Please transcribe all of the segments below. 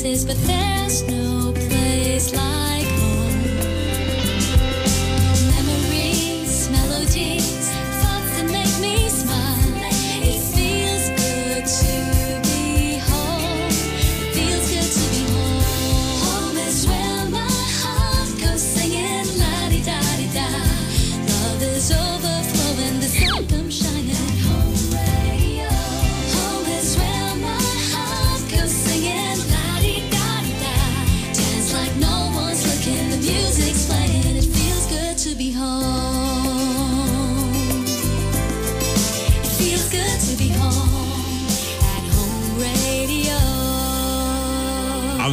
places, but there's no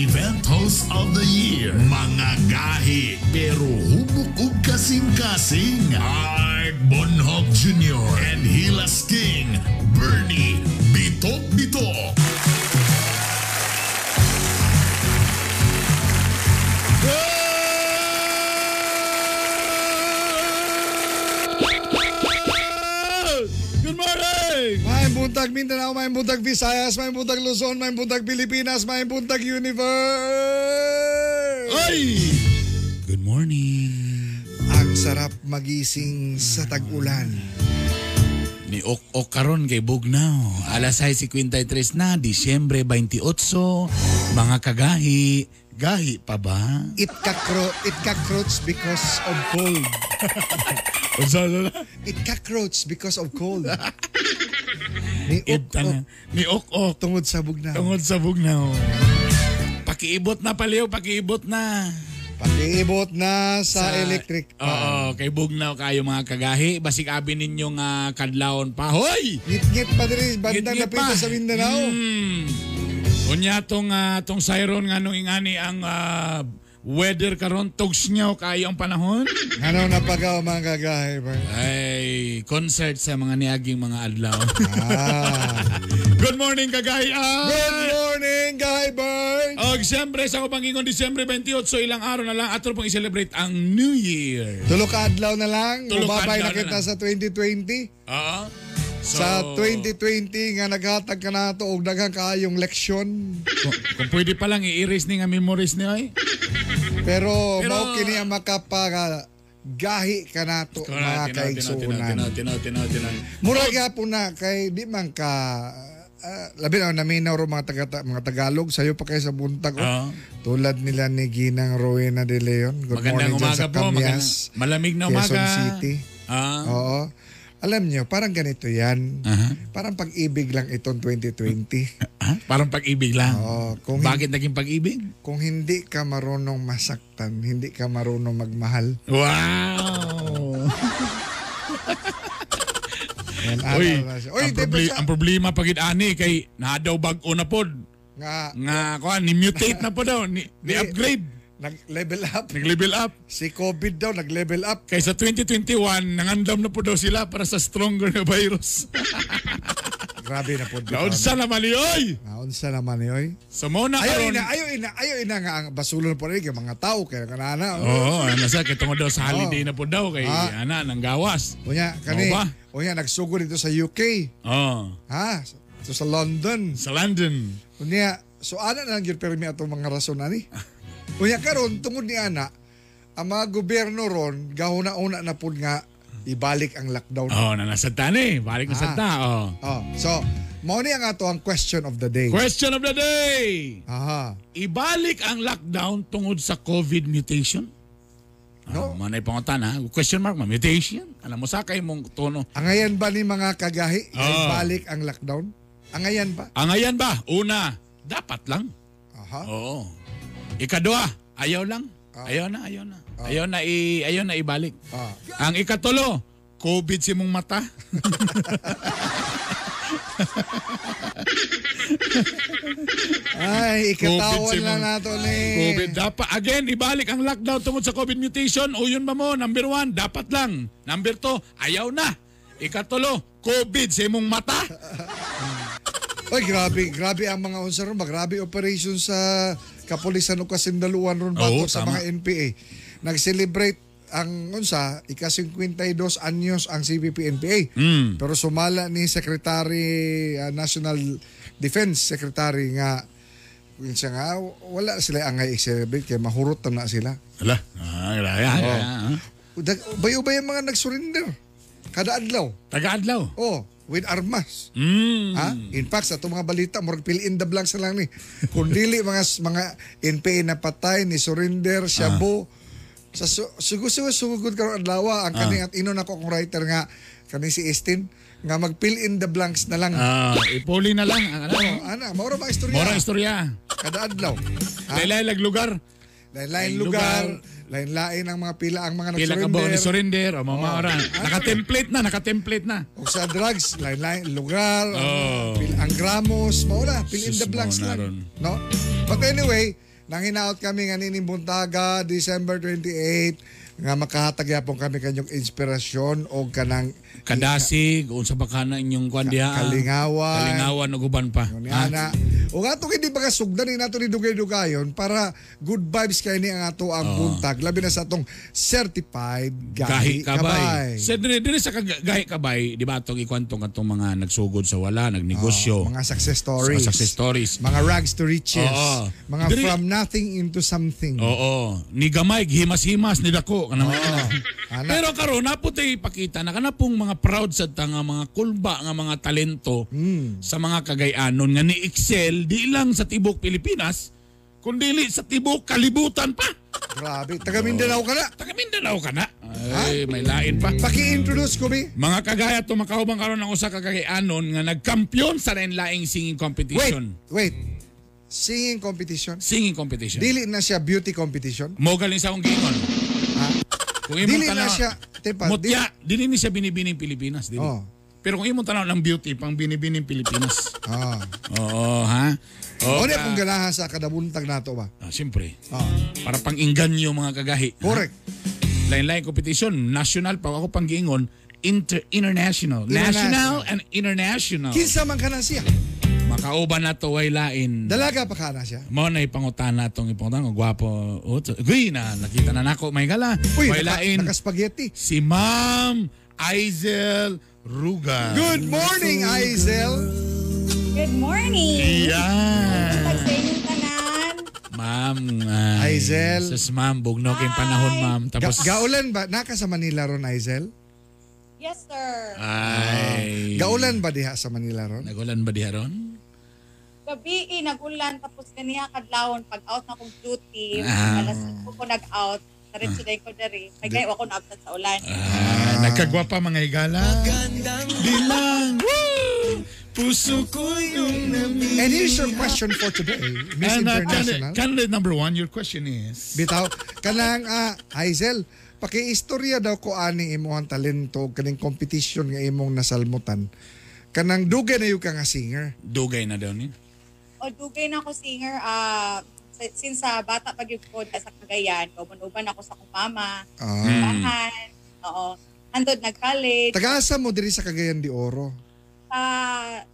Event Host of the Year. Mga gahi. Pero hubok ug kasing-kasing. Art Bonhoff Jr. and Hilas King. Bernie Bitok Bitok. Buntag Mindanao, may buntag Visayas, may buntag Luzon, may buntag Pilipinas, may buntag Universe! Ay! Good morning. Ang sarap magising sa tag-ulan. Ni Ok-Ok karon kay Bugnaw. Alas 6.53 na, Disyembre 28. Mga kagahi. Gahi pa ba? It cockroach, it cockroach because of cold. Unsa na? It cockroach because of cold. Ni ok, ano, ni Ok-Ok. tungod sa bugnaw. Tungod sa Bugnaw. Pakiibot na paliw, pakiibot na. Pakiibot na sa, electric Oo, pan. kay Bugnaw kayo mga kagahi. Basig abi ninyong uh, kadlawon pa. Hoy! Ngit-ngit pa din, bandang pa. sa Mindanao. Mm. Unya tong ah, tong siren nga nung ingani ang ah, weather karon tugs nyaw kayo ang panahon. Ano napagaw mga kagahe ba? Ay, concert sa mga niaging mga adlaw. Ah. Good morning kagay. Good morning, Guy Bird! Og siyempre sa kupangingon Disyembre 28 so ilang araw na lang ato pong i-celebrate ang New Year. Tulo ka adlaw na lang. Tulo ka Mababay na na kita lang. sa 2020. Oo. So, sa 2020 nga naghatag ka na to og daghang kaayong leksyon. kung, kung pwede pa lang i-erase ni nga memories ni oy. Pero, Pero- mao kini ang makapa gahi ka na to mga kaigsuunan. Mura gyapon na kay di man ka ah, labi na naminaw ro mga taga mga Tagalog sayo pa kayo sa buntag oh. Oo. tulad nila ni Ginang Rowena de Leon. Good Magandang morning umaga sa po. Magandang, Camias, malamig na Quezon umaga. City. Ah. Oo. Alam nyo, parang ganito yan. Aha. Parang pag-ibig lang itong 2020. Ah, Parang pag-ibig lang. Oo. Kung, Bakit naging pag-ibig? kung hindi ka marunong masaktan, hindi ka marunong magmahal. Wow! Yan, Uy, na. Uy, ang, proble- ang problema pagid ani kay nadaw bag-o na pod. Nga, Nga kuan ni mutate na po daw, ni, ni upgrade, nag-level up. nag-level up. Si COVID daw, nag-level up. Kay sa 2021, nangandam na po daw sila para sa stronger na virus. Grabe na po. Naunsa na malioy! Naunsa naman yoy. So mo na Ayaw karon. ina, ayaw ina, ayaw ina nga ang basulon po rin kay mga tao kaya kanana. Oo, ano sa kitong daw sa holiday na po daw kay Ah. ana nang gawas. Unya kani, Oo unya nagsugod dito sa UK. Oh. Ha? So sa London. Sa London. Unya, so ana na lang yun pero may atong mga rason ani. Unya karon tungod ni ana, ang mga gobyerno ron gahuna-una na pud nga ibalik ang lockdown. Oh, na nasa tani. Balik na sa Ah. ta. Oh. Oh, so mao ni ang ato ang question of the day. Question of the day. Aha. Ibalik ang lockdown tungod sa COVID mutation? No. No. manay pangutan ha. Question mark, ma, mutation. Alam mo sa kay mong tono. Angayan ba ni mga kagahi nga Ah. ibalik ang lockdown? Angayan ba? Ang ayan ba? Una, dapat lang. Aha. Oo. Ikadua, ayaw lang. Ayaw na, ayaw na. Ayaw na i ayaw na ibalik. Ah. Ang ikatulo, COVID si mong mata. Ay, ikatawan COVID lang nato ni. COVID dapat again ibalik ang lockdown tungod sa COVID mutation. O yun ba mo? Number one, dapat lang. Number two, ayaw na. Ikatulo, COVID sa imong mata. Oy, grabe, grabe ang mga unsa ron, grabe operation sa kapulisan o kasindaluan ron bago Oo, sa tama. mga NPA. Nag-celebrate ang unsa ika-52 anyos ang CPP NPA. Mm. Pero sumala ni Secretary uh, National Defense Secretary nga unsa nga wala sila ang i-celebrate kay mahurot na sila. Hala. Ah, grabe. ah, ah. Dag- Bayo-bayo mga nag-surrender kada adlaw. Taga-adlaw. Oh, with armas. Mm. Ha? In fact, sa itong mga balita, murag fill in the blanks na lang ni. Kung dili mga mga NPA na patay, ni surrender, shabu, sa su sugo-sugo sugod karon adlaw ang kaning at inon ako kong writer nga kani si Estin nga mag fill in the blanks na lang. Ah, ipuli na lang. Ang ano? Oh, ana, maura mga istorya. Mora istorya. Kada adlaw. Laylay lag lugar. Lain lugar, lugar. Lain-lain ang mga pila ang mga Pila ka ba ni nag-surrender. surrender? O mga oran. Naka-template na, naka-template na. O sa drugs, lain-lain lugar, Oh. pil- ang gramos, mauna, fill in the blanks mauna lang. ron. No? But anyway, nang hinaot kami nga nining buntaga, December 28, nga makahatag yapon kami kanyang inspirasyon o kanang Kadasig, unsa ba ka na inyong kwan diha? kalingawan. Kalingawan o guban pa. Ana. O nga itong hindi ba kasugdan ni nato ni Dugay-Dugayon para good vibes kay ni ang ato ang buntag. Labi na sa atong certified gahi, Gahi kabay. kabay. Sa dire dire sa gahi kabay, di ba atong ikwantong atong mga nagsugod sa wala, nagnegosyo. Mga success stories. Mga success stories. Mga rags to riches. Oo. Mga Diri- from nothing into something. Oo. Ni gamay, himas-himas, ni dako. Kanang Ana. Pero karon naputi ipakita na kana pong mga proud sa nga mga kulba nga mga talento Hmm. sa mga kagayanon nga ni excel di lang sa tibok Pilipinas kundi sa tibok kalibutan pa. Grabe. Taga Mindanao ka na. Taga Mindanao ka na. Ay, may lain pa. Paki-introduce ko, mi. Mga kagaya to makaubang karon ng usa ka kagayanon nga nagkampiyon sa lain-laing singing Wait, competition. wait. Singing competition? Singing competition. Dili na siya beauty competition? Mo galing sa akong gingon. Kung imong Dili na tanaw- siya, tepa, Mutya, dili ni siya binibining Pilipinas, dili. Oh. Pero kung imong tanaw ng beauty pang binibining Pilipinas. Ah. Oo, ha? O Oo, niya ka- kung ganahan sa kadabuntag nato ba? Ah, siyempre. Ah. Para pang inganyo mga kagahi. Correct. Lain-lain competition, national pa ako pang giingon, inter international. International. National and international. Kinsa man ka na siya? Makauban na to way lain. Dalaga pa ka na siya? Mo na ipangutan na itong ipangutan ko. Gwapo. Guy na, nakita na nako. May gala. Uy, way naka, lain. naka-spaghetti. Si Ma'am Aizel Ruga. Good morning, Aizel. Good morning! Tanan, Ma'am. ay, Aizel. Sus, ma'am. Bugno kayong panahon, ma'am. Ga- Tapos, gaulan ba? Naka sa Manila ron, Aizel? yes sir. ay. Gaulan ba diha sa Manila ron? Nagulan ba diha ron? Gabi, eh, nagulan, tapos kaniya kadlawon, pag out na kong duty, Ah. alas 5 ko nag-out, Diretso day ko dari. May kayo ako na-absent sa ulan. Ah, nagkagwapa mga higala. Bilang. Puso ko yung nami. And here's your question for today, Miss And, uh, International. candidate, number one, your question is? Bitaw, kanang ah, Hazel, pakiistorya daw ko ani imong talento kaning competition nga imong nasalmutan. Kanang dugay na yung ka nga singer. Dugay na daw ni. O dugay na ako singer, ah, sa- since sa bata pag yung ko sa Cagayan, kumunuban ako sa kong mama, Ah. bahan, oo. Andod nag-college, Tagaasa mo diri sa Cagayan de Oro. sa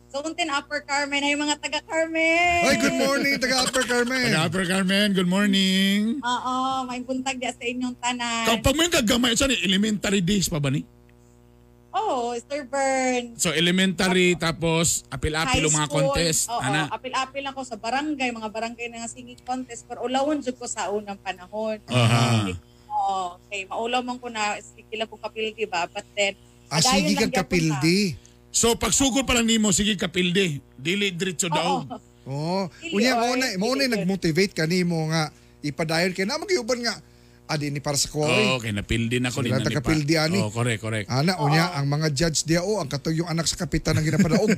Zone 10 Upper Carmen, ay mga taga Carmen. Ay, good morning, taga Upper Carmen. Taga Upper Carmen, good morning. Oo, may buntag di sa inyong tanan. Kapag mo yung kagamay, saan ni elementary days pa ba ni? Oh, Sir Bern. So elementary tapos apil-apil yung mga school. contest. Oo, Ana. apil-apil ako sa barangay, mga barangay na nga singing contest. Pero ulawon jud ko sa unang panahon. Aha. Oo, okay. Maulaw man ko na kila ko kapildi ba? But then, Ah, sige gyapon kapildi. So pagsugod pa lang nimo sige kapilde. Dili diretso daw. Oo. Oh, unya mo na mo na nagmotivate kanimo nga ipadayon kay na magyuban nga adi ni para sa kuwa. Oh, okay napildi na ko Sila din ta kapildi, ani. Oh, correct, correct. Ana unya ang mga judge dia o ang katuyong anak sa kapitan ang ginapadaog.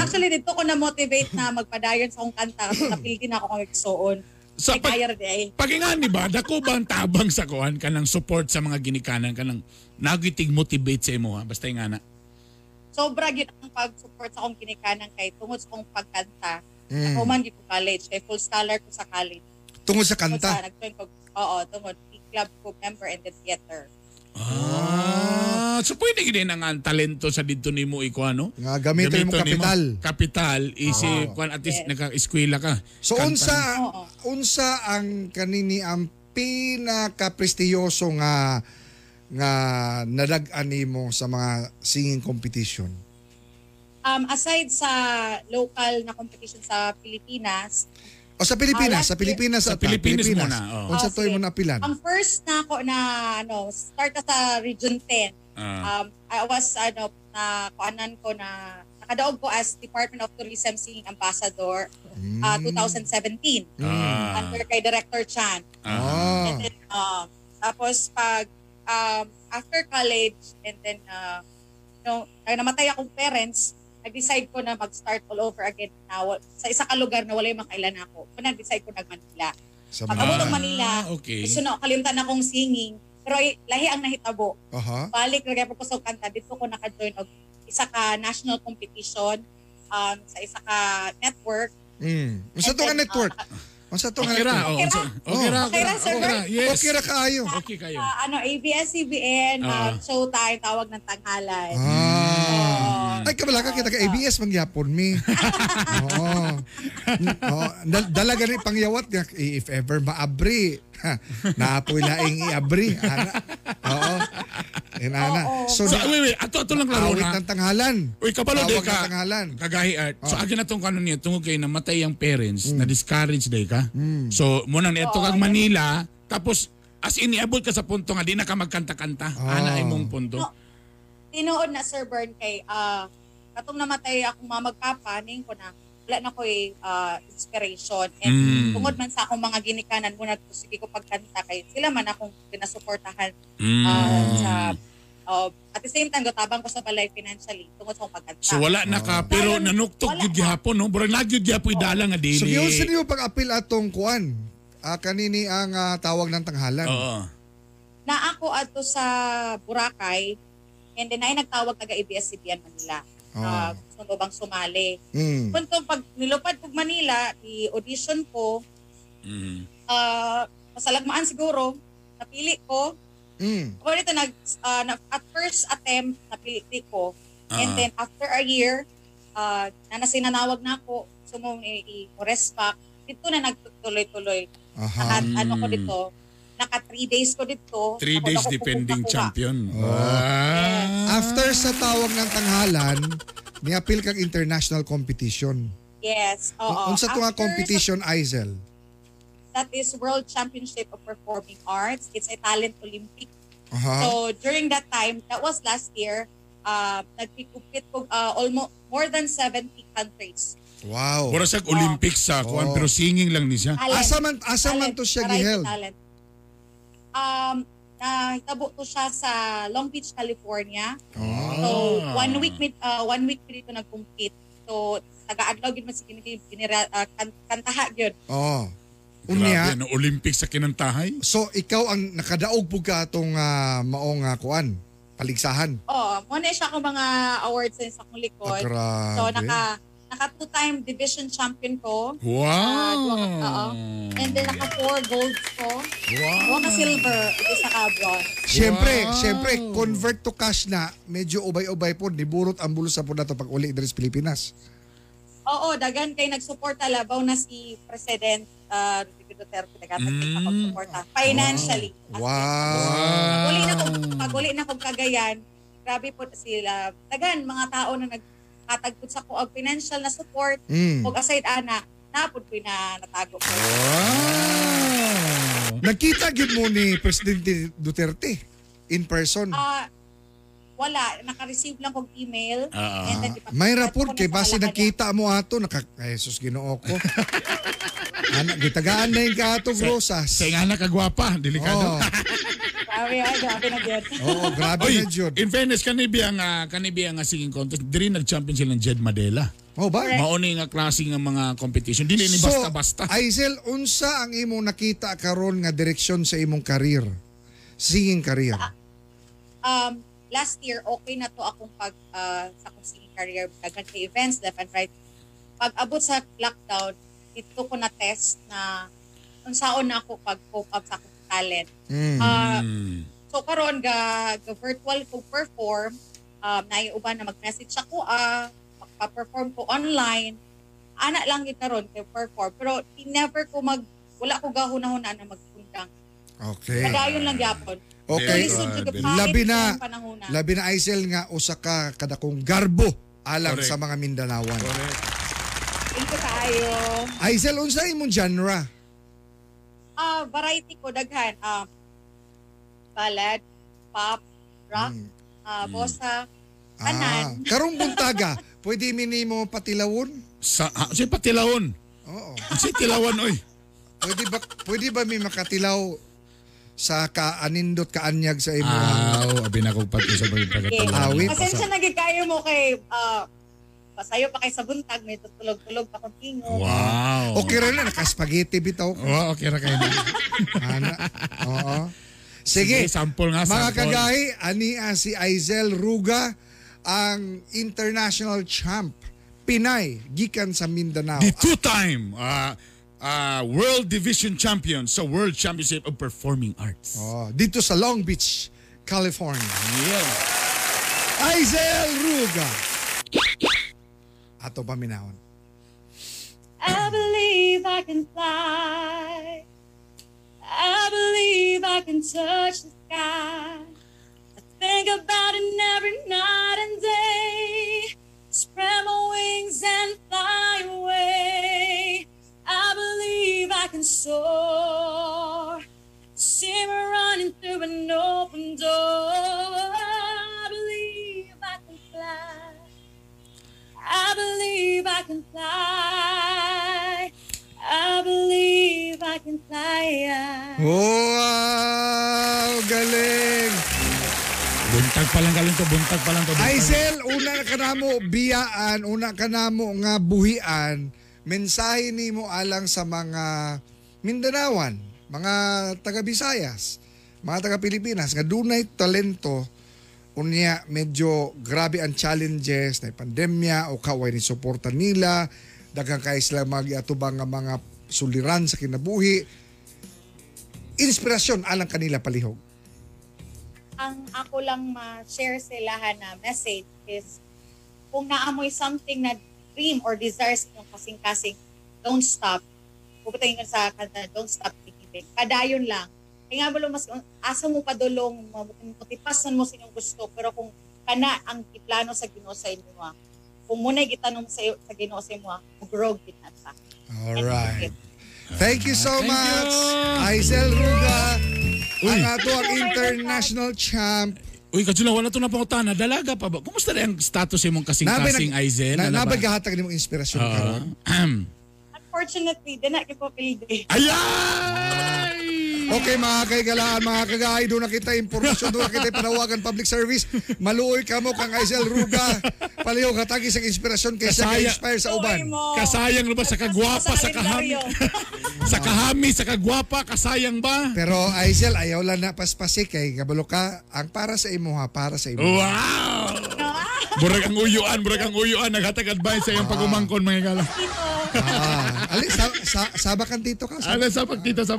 Actually, dito ko na-motivate na magpadayon sa akong kanta kasi napildi na ako kung igsuon. Sa Sa pag-. Pagingan ni ba dako ba ang tabang sa kuan kanang support sa mga ginikanan kanang nagitig motivate sa imo ha basta nga na. Sobra yun ang pag-support sa akong kinikanan kay tungod sa akong pagkanta. Mm. Ako man ko college, kay full scholar ko sa college. Tungod sa sa kanta. nag-join ko, oo, tungod, club ko member and then theater. Ah, so pwede gid na nga ang talento sa didto nimo iko ano? Nga gamiton mo kapital. Kapital isi kuan at least Yes. naka-eskwela ka. So Kanta. unsa Oo. unsa ang kanini ang pinaka-prestiyoso nga nga nadag-an nimo sa mga singing competition? Um, aside sa local na competition sa Pilipinas, O sa Pilipinas, last sa Pilipinas Sa ata, Pilipinas muna, oh. Unsa Ah, toy mo sige. napilan? ang first na ako na ano, start na sa Region 10. Ah. Um, I was ano na kuanan ko na nakadaog ko as Department of Tourism Singing Ambassador ah, 2017 Ah. under kay Director Chan. Ah. And then, um, tapos pag um, after college and then uh, you know, nang namatay akong parents, nag-decide ko na mag-start all over again na sa isa ka lugar na wala yung makailan ako. So nag-decide ko nag-Manila. Sa Pag abot ng Manila, Ah, okay. gusto na kalimtan akong singing, pero ay- lahi ang nahitabo. Aha. Balik na ko sa kanta, dito ko naka-join og isa ka national competition um, sa isa ka network. Mm. Unsa And to network? uh, Unsa to nga Okay ra. network? Oh, Okay ra. okay ra. Okay ra, sir okay ra. Bert? Yes. Okay ra kaayo. Okay kayo. Sa ano, ABS-CBN, Ah. um, Showtime, tawag ng tanghalan. Ah. Ay, kabala ka kita ka ABS mangyapon mi. Oo. Oo. Dal- Dala gani pangyawat nga if ever maabri. Naapoy laing iabri. Ana. Oo. Inana. So, So, wait, wait. Ato, ato lang laro awit na. ng tanghalan. Uy, kabalo day ka. ng tanghalan. Kagahi art. So, Oh. agin na tong kanon niya, tungod kay namatay ang parents, Mm. na-discourage day ka. So, muna na ito kag Manila, tapos, as in, iabot ka sa punto nga, di na ka magkanta-kanta. Oh. Ana imong punto. No. Tinuod na Sir Bern kay ah katong namatay akong mamagpapa ning ko na wala na ko'y ah, inspiration and Mm. tungod man sa akong mga ginikanan muna to sige ko pagkanta kay sila man akong pinasuportahan Mm. ah, sa ah, at the same time gotabang ko sa balay financially tungod sa akong pagkanta. So, wala na ka, pero Dalan- nanuktok yun gihapon, no? Burang nagyod gihapon idala nga dili. So, yun sa niyo pag-apil atong kuan. Ah, kanini ang ah, tawag ng tanghalan. Oo. na ako ato sa Boracay and then ay nagtawag taga ABS-CBN Manila. Ah. Uh, gusto mo bang sumali? Mm. Kung to, pag nilupad ko Manila, i-audition ko, Mm. ah masalagmaan siguro, napili ko. Mm. Ako dito, nag, ah, na, at first attempt, napili ko. Ah. And then after a year, uh, na nasinanawag na ako, so mo i-rest back, dito na nagtuloy-tuloy. Aha. Naka, ano ko dito, naka three days ko dito. Three Ako- days ako defending pupunta-kuha. champion. Oh. Ah. After sa tawag ng tanghalan, niapil kang international competition. Yes. Oo. Unsa to nga competition, Aizel? sa- that is World Championship of Performing Arts. It's a talent Olympic. Aha. So during that time, that was last year, uh, nagpikupit ko uh, almost more than 70 countries. Wow. Mura sa Olympics sa kuan Oh. pero singing lang ni siya. Asa man asa man to siya giheld? talent. Um, nahitabo to siya sa Long Beach, California. So Ah. one week mit uh, one week dito nag-compete. So taga-adlaw gid man si kini ginira uh, kan, kantaha gyud. Oh. Grabe, Unya, no, Olympics sa kinantahay. so ikaw ang nakadaog pug ka atong ah, maong ah, kuan, paligsahan. Oh, mo na siya akong mga awards sa akong likod. Ah, So grabe. naka naka two-time division champion ko. Wow. Ah, duwa oo. And then naka four golds ko. Wow. Duwa ka silver, isa ka bronze. Siyempre, Wow. siyempre, convert to cash na, medyo ubay-ubay po, niburot ang bulo sa po na to pag uli diri sa Pilipinas. Oo, dagan kay nagsuporta labaw na si President uh, Rodrigo Duterte nagatatid mm. pagsuporta financially. Wow. Pag uli na kong pag uli na kong kagayan, grabe po sila. Tagan mga tao na nagkatagpod sa ko og financial na support Mm. ug aside ana napod ko na natago ko. Wow. Nakita gyud mo ni Presidente Duterte in person. Ah, wala, naka-receive lang kong email. Ah, and then, ipa- May report kay sa base nakita mo ato naka ay sus Ginoo ko. Anak gitagaan na yung katong rosas. Sa nga na kagwapa, delikado. Oo. Grabe, ay, grabe na yun. Oo, grabe Oy, na jud. in fairness, kanibi ang, uh, kanibi ang uh, singing contest. Diri nag-champion sila ng Jed Madela. Oh ba? Correct. Mauni nga klase nga mga competition. Dili ni So, basta-basta. Aisel, unsa ang imong nakita karon nga direksyon sa imong career? Singing career. Um, last year, okay na to akong pag ah, sa akong singing career. Daghan kay events, left and right. Pag abot sa lockdown, ito ko na test na unsaon na ako pag cope up sa akong talent. Mm. Ah, Mm. So karon ga, ga virtual ko perform, um naiuban na mag-message ako ah magpa-perform ko online. Ana lang yun karon kay perform pero never ko mag wala ko gahuna-huna na magkundang. Okay. Kadayon lang gyapon. Okay. Kahit Labi na-. Labi na Aisel nga usa ka kadakong garbo alang Correct. sa mga Mindanawan. Thank you kaayo. Aisel, unsa imong genre? Ah, variety ko daghan. Um, ballad, pop, rock, Mm. ah, bossa, Ah, Tanan. karong buntaga, pwede minimo patilawon? Sa, ha, si Patilawon. Oo. Si Tilawon, oy. Pwede ba pwede ba mi makatilaw sa kaanindot kaanyag sa imo? Aw, abi na kong pati sa mga Okay. Awit. Pasensya na gid kayo mo kay ah pasayo pa kay sa buntag may tutulog-tulog pa kung tingo. Wow. Okay ra na naka-spaghetti bitaw ko. Wow, okay ra kayo. Ana. Oo. Sige, sample nga, mga sample. kagahi, ani ah, si Aizel Ruga, ang international champ, Pinay, gikan sa Mindanao. The two-time uh, uh, World Division Champion sa World Championship of Performing Arts. Oh, dito sa Long Beach, California. Yeah. Aizel Ruga. Ato paminahon. I believe I can fly. I believe I can touch the sky. I think about it every night and day. Buntag pa lang galing to, buntag pa lang to. Aisel, una ka na mo biyaan, una ka na mo nga buhian, mensahe ni mo alang sa mga Mindanawan, mga taga Visayas, mga taga Pilipinas, nga dunay talento, unya medyo grabe ang challenges na pandemya o kaway ni suporta nila, daghang kay sila mag-atubang nga mga suliran sa kinabuhi. Inspirasyon alang kanila palihog. Ang ako lang ma-share silahan na message is kung naamoy something na dream or desire sa inyong kasing-kasing, don't stop. Puputayin ka sa kanta, don't stop believing. Kadayon lang. Kaya nga balo mas asa mo padulong, motipasan mo sa inyong gusto, pero kung kana ang iplano sa Ginoo sa inyo, ah, kung muna gitanong sa, sa Ginoo sa inyo, ah, mag-grow kita sa. Alright. Thank you so Thank much, you. Aisel Ruga. Uy. Ang ato ang international champ. Uy, kadyo wala to na pangutana. Dalaga pa ba? Kumusta rin ang status imong kasing-kasing Aizen? Na, Ano ba? nabagahatag ni mong inspirasyon karon. Ahem. Unfortunately, di na kipapilde. Ayay! Okay mga kaigalaan, mga kagahay, doon na kita impormasyon, doon na kita panawagan public service. Maluoy ka mo kang Aisel Ruga. Paliho katagi sa inspirasyon kay siya Kasaya. inspire sa uban. Kasayang ba sa kagwapa, sa kahami? sa kahami, sa kagwapa, kasayang ba? Pero Aisel, ayaw lang na paspasik kay kabalo ka. Ang para sa imo ha, para sa imo. Wow! Burag ang uyuan, burag ang uyuan. Naghatag advice sa iyong pagumangkon, mga gala. Ah, ali, sa, sa, sabakan dito ka. Ano sa pagkita sa...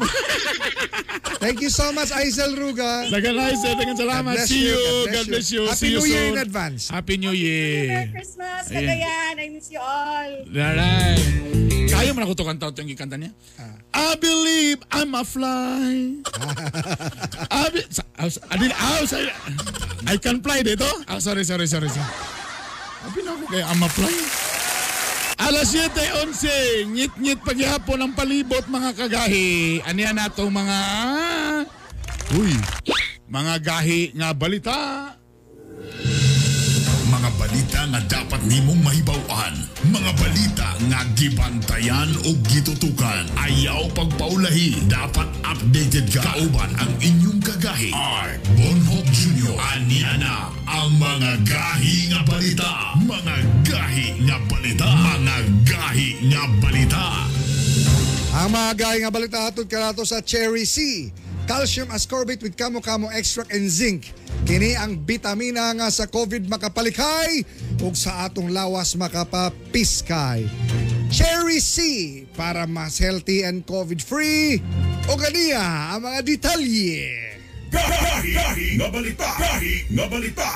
Thank you so much, Aisel Ruga. Nagalay sa dengan salamat. God bless See you. God bless you. Happy See you New Year in soon. advance. Happy New Merry Year. Christmas, Ayan. Cagayan. I miss you all. Alright. Kayo Ayaw mo na ko to kanta ito yung ikanta niya. I believe I'm a fly. I, be, ah, adin, ah, sa- I can fly dito? Ah, sorry, sorry, sorry. sorry. Sabi na ako kay I'm a fly. Alas 7.11, ngit-ngit paghihapon ang palibot mga kagahi. Aniya na itong mga... Uy, mga gahi nga balita. Mga balita nga dapat nimong mahibaw-an. Mga balita nga gibantayan o gitutukan. Ayaw pagpaulahi. Dapat updated ka. Kauban ang inyong kagahi. Art Bonhoff Jr. Aniana ang mga gahi nga balita. Mga gahi nga balita. Mga gahi nga balita. Ang mga gaya nga balita hatod kanato sa Cherry C. Calcium ascorbate with kamo-kamo extract and zinc. Kini ang bitamina nga sa COVID makapalikhay ug sa atong lawas makapapiskay. Cherry C para mas healthy and COVID-free. O ganiya ang mga detalye. Gahi, gahi nga balita. Gahi nga balita.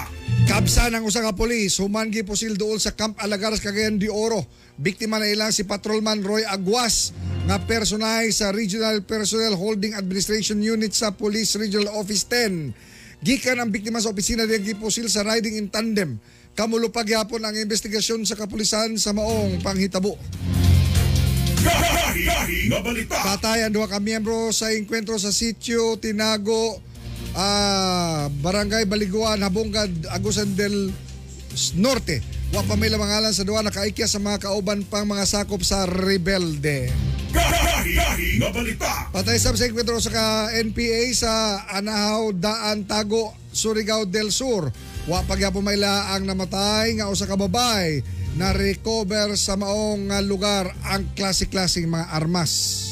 Kabsa ng usa ka polis human gipusil duol sa Camp Alagaras Cagayan de Oro. Biktima na ilang si Patrolman Roy Aguas nga personahe sa Regional Personnel Holding Administration Unit sa Police Regional Office 10. Gikan ang biktima sa opisina diyan gipusil sa riding in tandem. Kamulo pa gyapon ang investigasyon sa kapulisan sa maong panghitabo. Gahi, gahi nga balita. Patay ang duha ka miyembro sa engkwentro sa sitio Tinago, ah, Barangay Baliguan, Habungad, Agusan del Norte. Wa pa may lamangalan sa duha nakaikya sa mga kauban pang mga sakop sa rebelde. Balita. Patay sa engkwentro sa ka NPA sa Anahaw, Daan, Tago, Surigao del Sur. Wa pa gyapon may laang namatay nga usa ka babay na recover sa maong nga lugar ang klase-klaseng mga armas.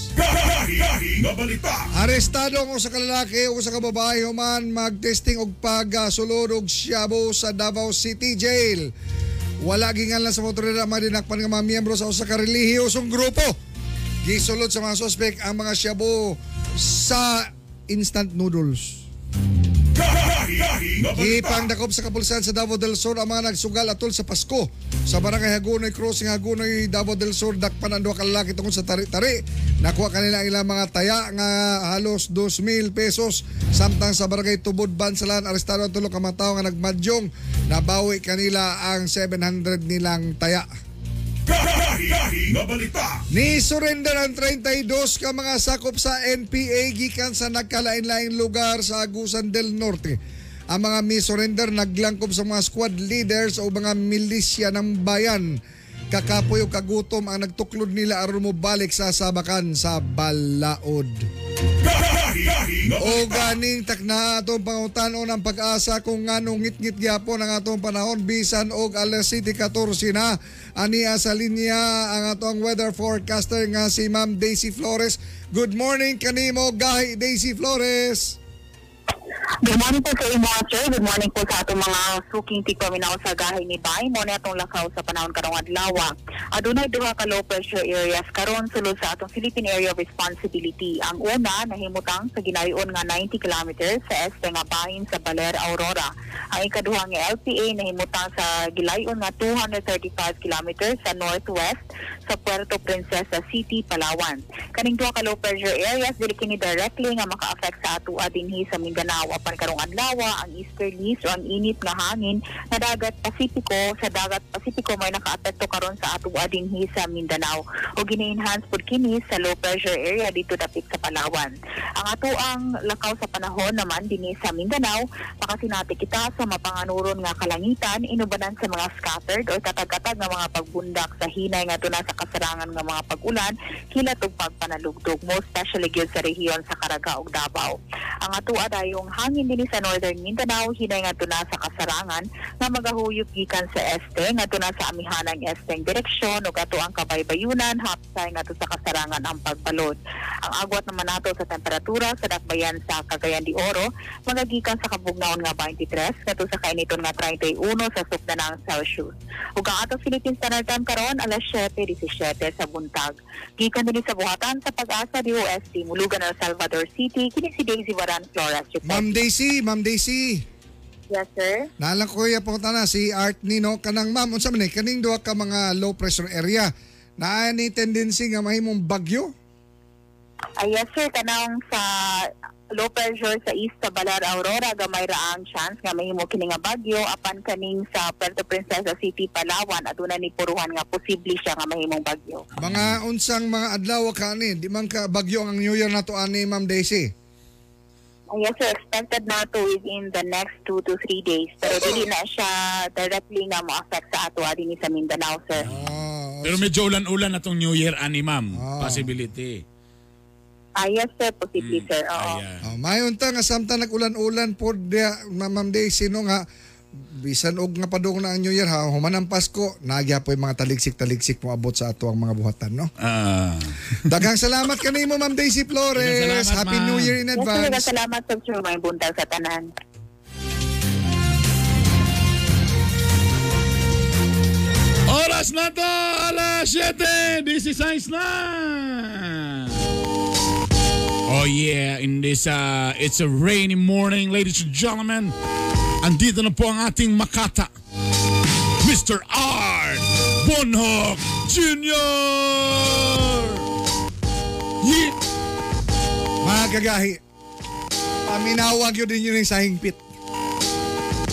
Balita. Arestado ang usa ka lalaki ug usa ka babae human magtesting og pagsulod og shabu sa Davao City Jail. Wala gingalan sa motorera madinakpan nga mga miyembro sa usa ka relihiyosong grupo. Gisulod sa mga suspek ang mga shabu sa instant noodles. Gahi, gahi nga balita. Ipangdakop sa kapulisan sa Davao del Sur ang mga nagsugal atol sa Pasko. Sa barangay Hagonoy Crossing Hagonoy Davao del Sur dakpan ang duha ka sa tari-tari. Nakuha kanila ang ilang mga taya nga halos 2,000 pesos. Samtang sa barangay Tubod Bansalan arestado ang tulo mga tao nga nagmadyong nabawi kanila ang 700 nilang taya. Ni surrender ang 32 ka mga sakop sa NPA gikan sa nagkalain-laing lugar sa Agusan del Norte. Ang mga mi-surrender naglangkob sa mga squad leaders o mga milisya ng bayan. Kakapoy o kagutom ang nagtuklod nila aron mo balik sa sabakan sa Balaod. O ganing takna atong pangutanon ang pag-asa kung nganong ngit-ngit gyapon ang atong panahon bisan og alas 7:14 na aniya sa linya ang atong weather forecaster nga si Ma'am Daisy Flores. Good morning kanimo gahi Daisy Flores. Good morning po sa imo, sir. Good morning po sa atong mga suking tigpaminaw sa gahay ni Bay. Mo na atong lakaw sa panahon karong adlaw. Adunay duha ka low pressure areas karon sulod sa atong Philippine Area of Responsibility. Ang una nahimutang sa ginayon nga 90 kilometers sa este nga bahin sa Baler, Aurora. Ang ikaduha nga LPA nahimutang sa gilayon nga 235 kilometers sa northwest sa Puerto Princesa City, Palawan. Kaning duha ka low pressure areas dili kini directly nga maka-affect sa atua dinhi sa Mindanao apan karong adlaw ang easterlies o ang init nga hangin na dagat Pasipiko sa dagat Pasipiko may nakaapekto karon sa atua dinhi sa Mindanao o gini-enhance pud kini sa low pressure area dito dapit sa Palawan. Ang ato ang lakaw sa panahon naman dinhi sa Mindanao makasinati kita sa mapanganuron nga kalangitan inubanan sa mga scattered o katag-katag nga mga pagbundak sa hinay nga tuna sa kasarangan nga mga pag-ulan kilat ug pagpanalugdog most especially gyud sa rehiyon sa Caraga ug Davao. Ang ato adayong hangin dinhi sa northern Mindanao hinay nga tuna sa kasarangan nga magahuyop gikan sa este nga tuna sa amihanang esteng direksyon ug ato ang kabaybayunan hapsay nga sa kasarangan ang pagbalod. Ang agwat naman nato sa temperatura sa dakbayan sa Cagayan de Oro magagikan sa kabugnaon nga 23 ngadto sa kainiton nga 31 sa sukdanang Celsius. Ug ang ato Philippine Standard Time karon alas 7:17 sa buntag. Gikan dinhi sa buhatan sa pag-asa DOST Mulugan El Salvador City kini si Daisy Waran Flores. Ma'am Daisy, Ma'am Daisy. Yes sir. Naalang ko ya po na si Art Nino kanang ma'am unsa man ni kaning duha ka mga low pressure area naa ni tendency nga mahimong bagyo. Ay, yes sir, kanang sa low pressure sa east sa Balar Aurora gamay ra ang chance nga mahimo kini nga bagyo apan kaning sa Puerto Princesa City Palawan aduna ni puruhan nga posible siya nga mahimong bagyo. Mga unsang mga adlaw ka ni, di man ka bagyo ang New Year na to ani Ma'am Daisy. Ay, yes sir, expected na to within the next 2 to 3 days pero dili na siya directly nga mo-affect sa ato adini sa Mindanao sir. Ah, Pero medyo ulan-ulan na tong New Year ani ma'am. Ah. Possibility. Ay, yes sir, posible sir. Oo. Ayan. Oh, mayon ta nga samtang nag-ulan-ulan po dia Ma'am Daisy no nga bisan og nga padung na ang New Year ha human ang Pasko nagya po yung mga taligsik-taligsik mo abot sa ato ang mga buhatan no. Ah. Daghang salamat kanimo Ma'am Daisy Flores. Salamat, Happy ma'am. New Year in Yes sir, advance. salamat sa sir may buntag sa tanan. Oras na to, alas 7, 16 na. Oh yeah, in this uh, it's a rainy morning, ladies and gentlemen. Andito na po ang ating makata. Mr. R. Bonhoc Jr. Yeah. Mga kagahi. Paminawag yun din yun yung sa hingpit.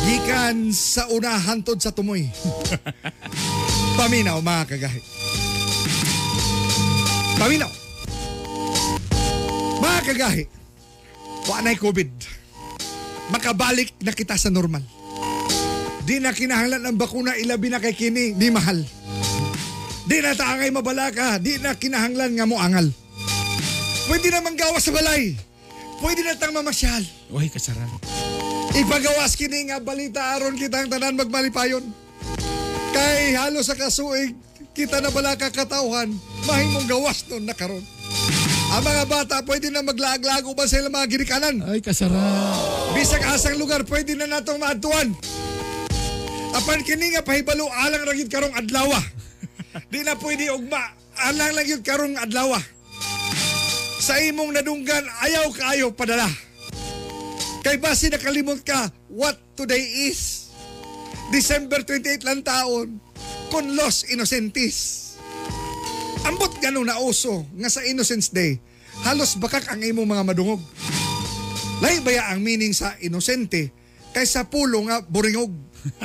Gikan sa una hantod sa tumoy. Paminaw mga kagahi. Paminaw. Mga kagahi. Wanay COVID. Makabalik na kita sa normal. Di na kinahanglan ng bakuna ilabi na kay kini ni mahal. Di na taangay mabalaka, di na kinahanglan nga mo angal. Pwede na manggawas sa balay. Pwede na tang mamasyal. Uy, kasaran. Ipagawas kini nga balita aron kitang tanan magmalipayon. Kay halos sa kasuig, kita na bala kakatauhan, mahimong gawas nun na karon. Ang mga bata pwede na maglaag-lago ba sa ilang mga girikanan. Ay, kasaran. Bisag asang lugar pwede na natong maadtuan. Apan kini nga pahibalo alang ra gyud karong adlaw. Di na pwede ugma. Alang lang gyud karong adlaw. Sa imong nadunggan ayaw kaayo padala. Kay basi nakalimot ka what today is. December 28 lang taon con Los Inocentes. Ambot ganun na uso nga sa Innocence Day, halos bakak ang imong mga madungog. Lahi baya ang meaning sa inosente kaysa pulo nga buringog.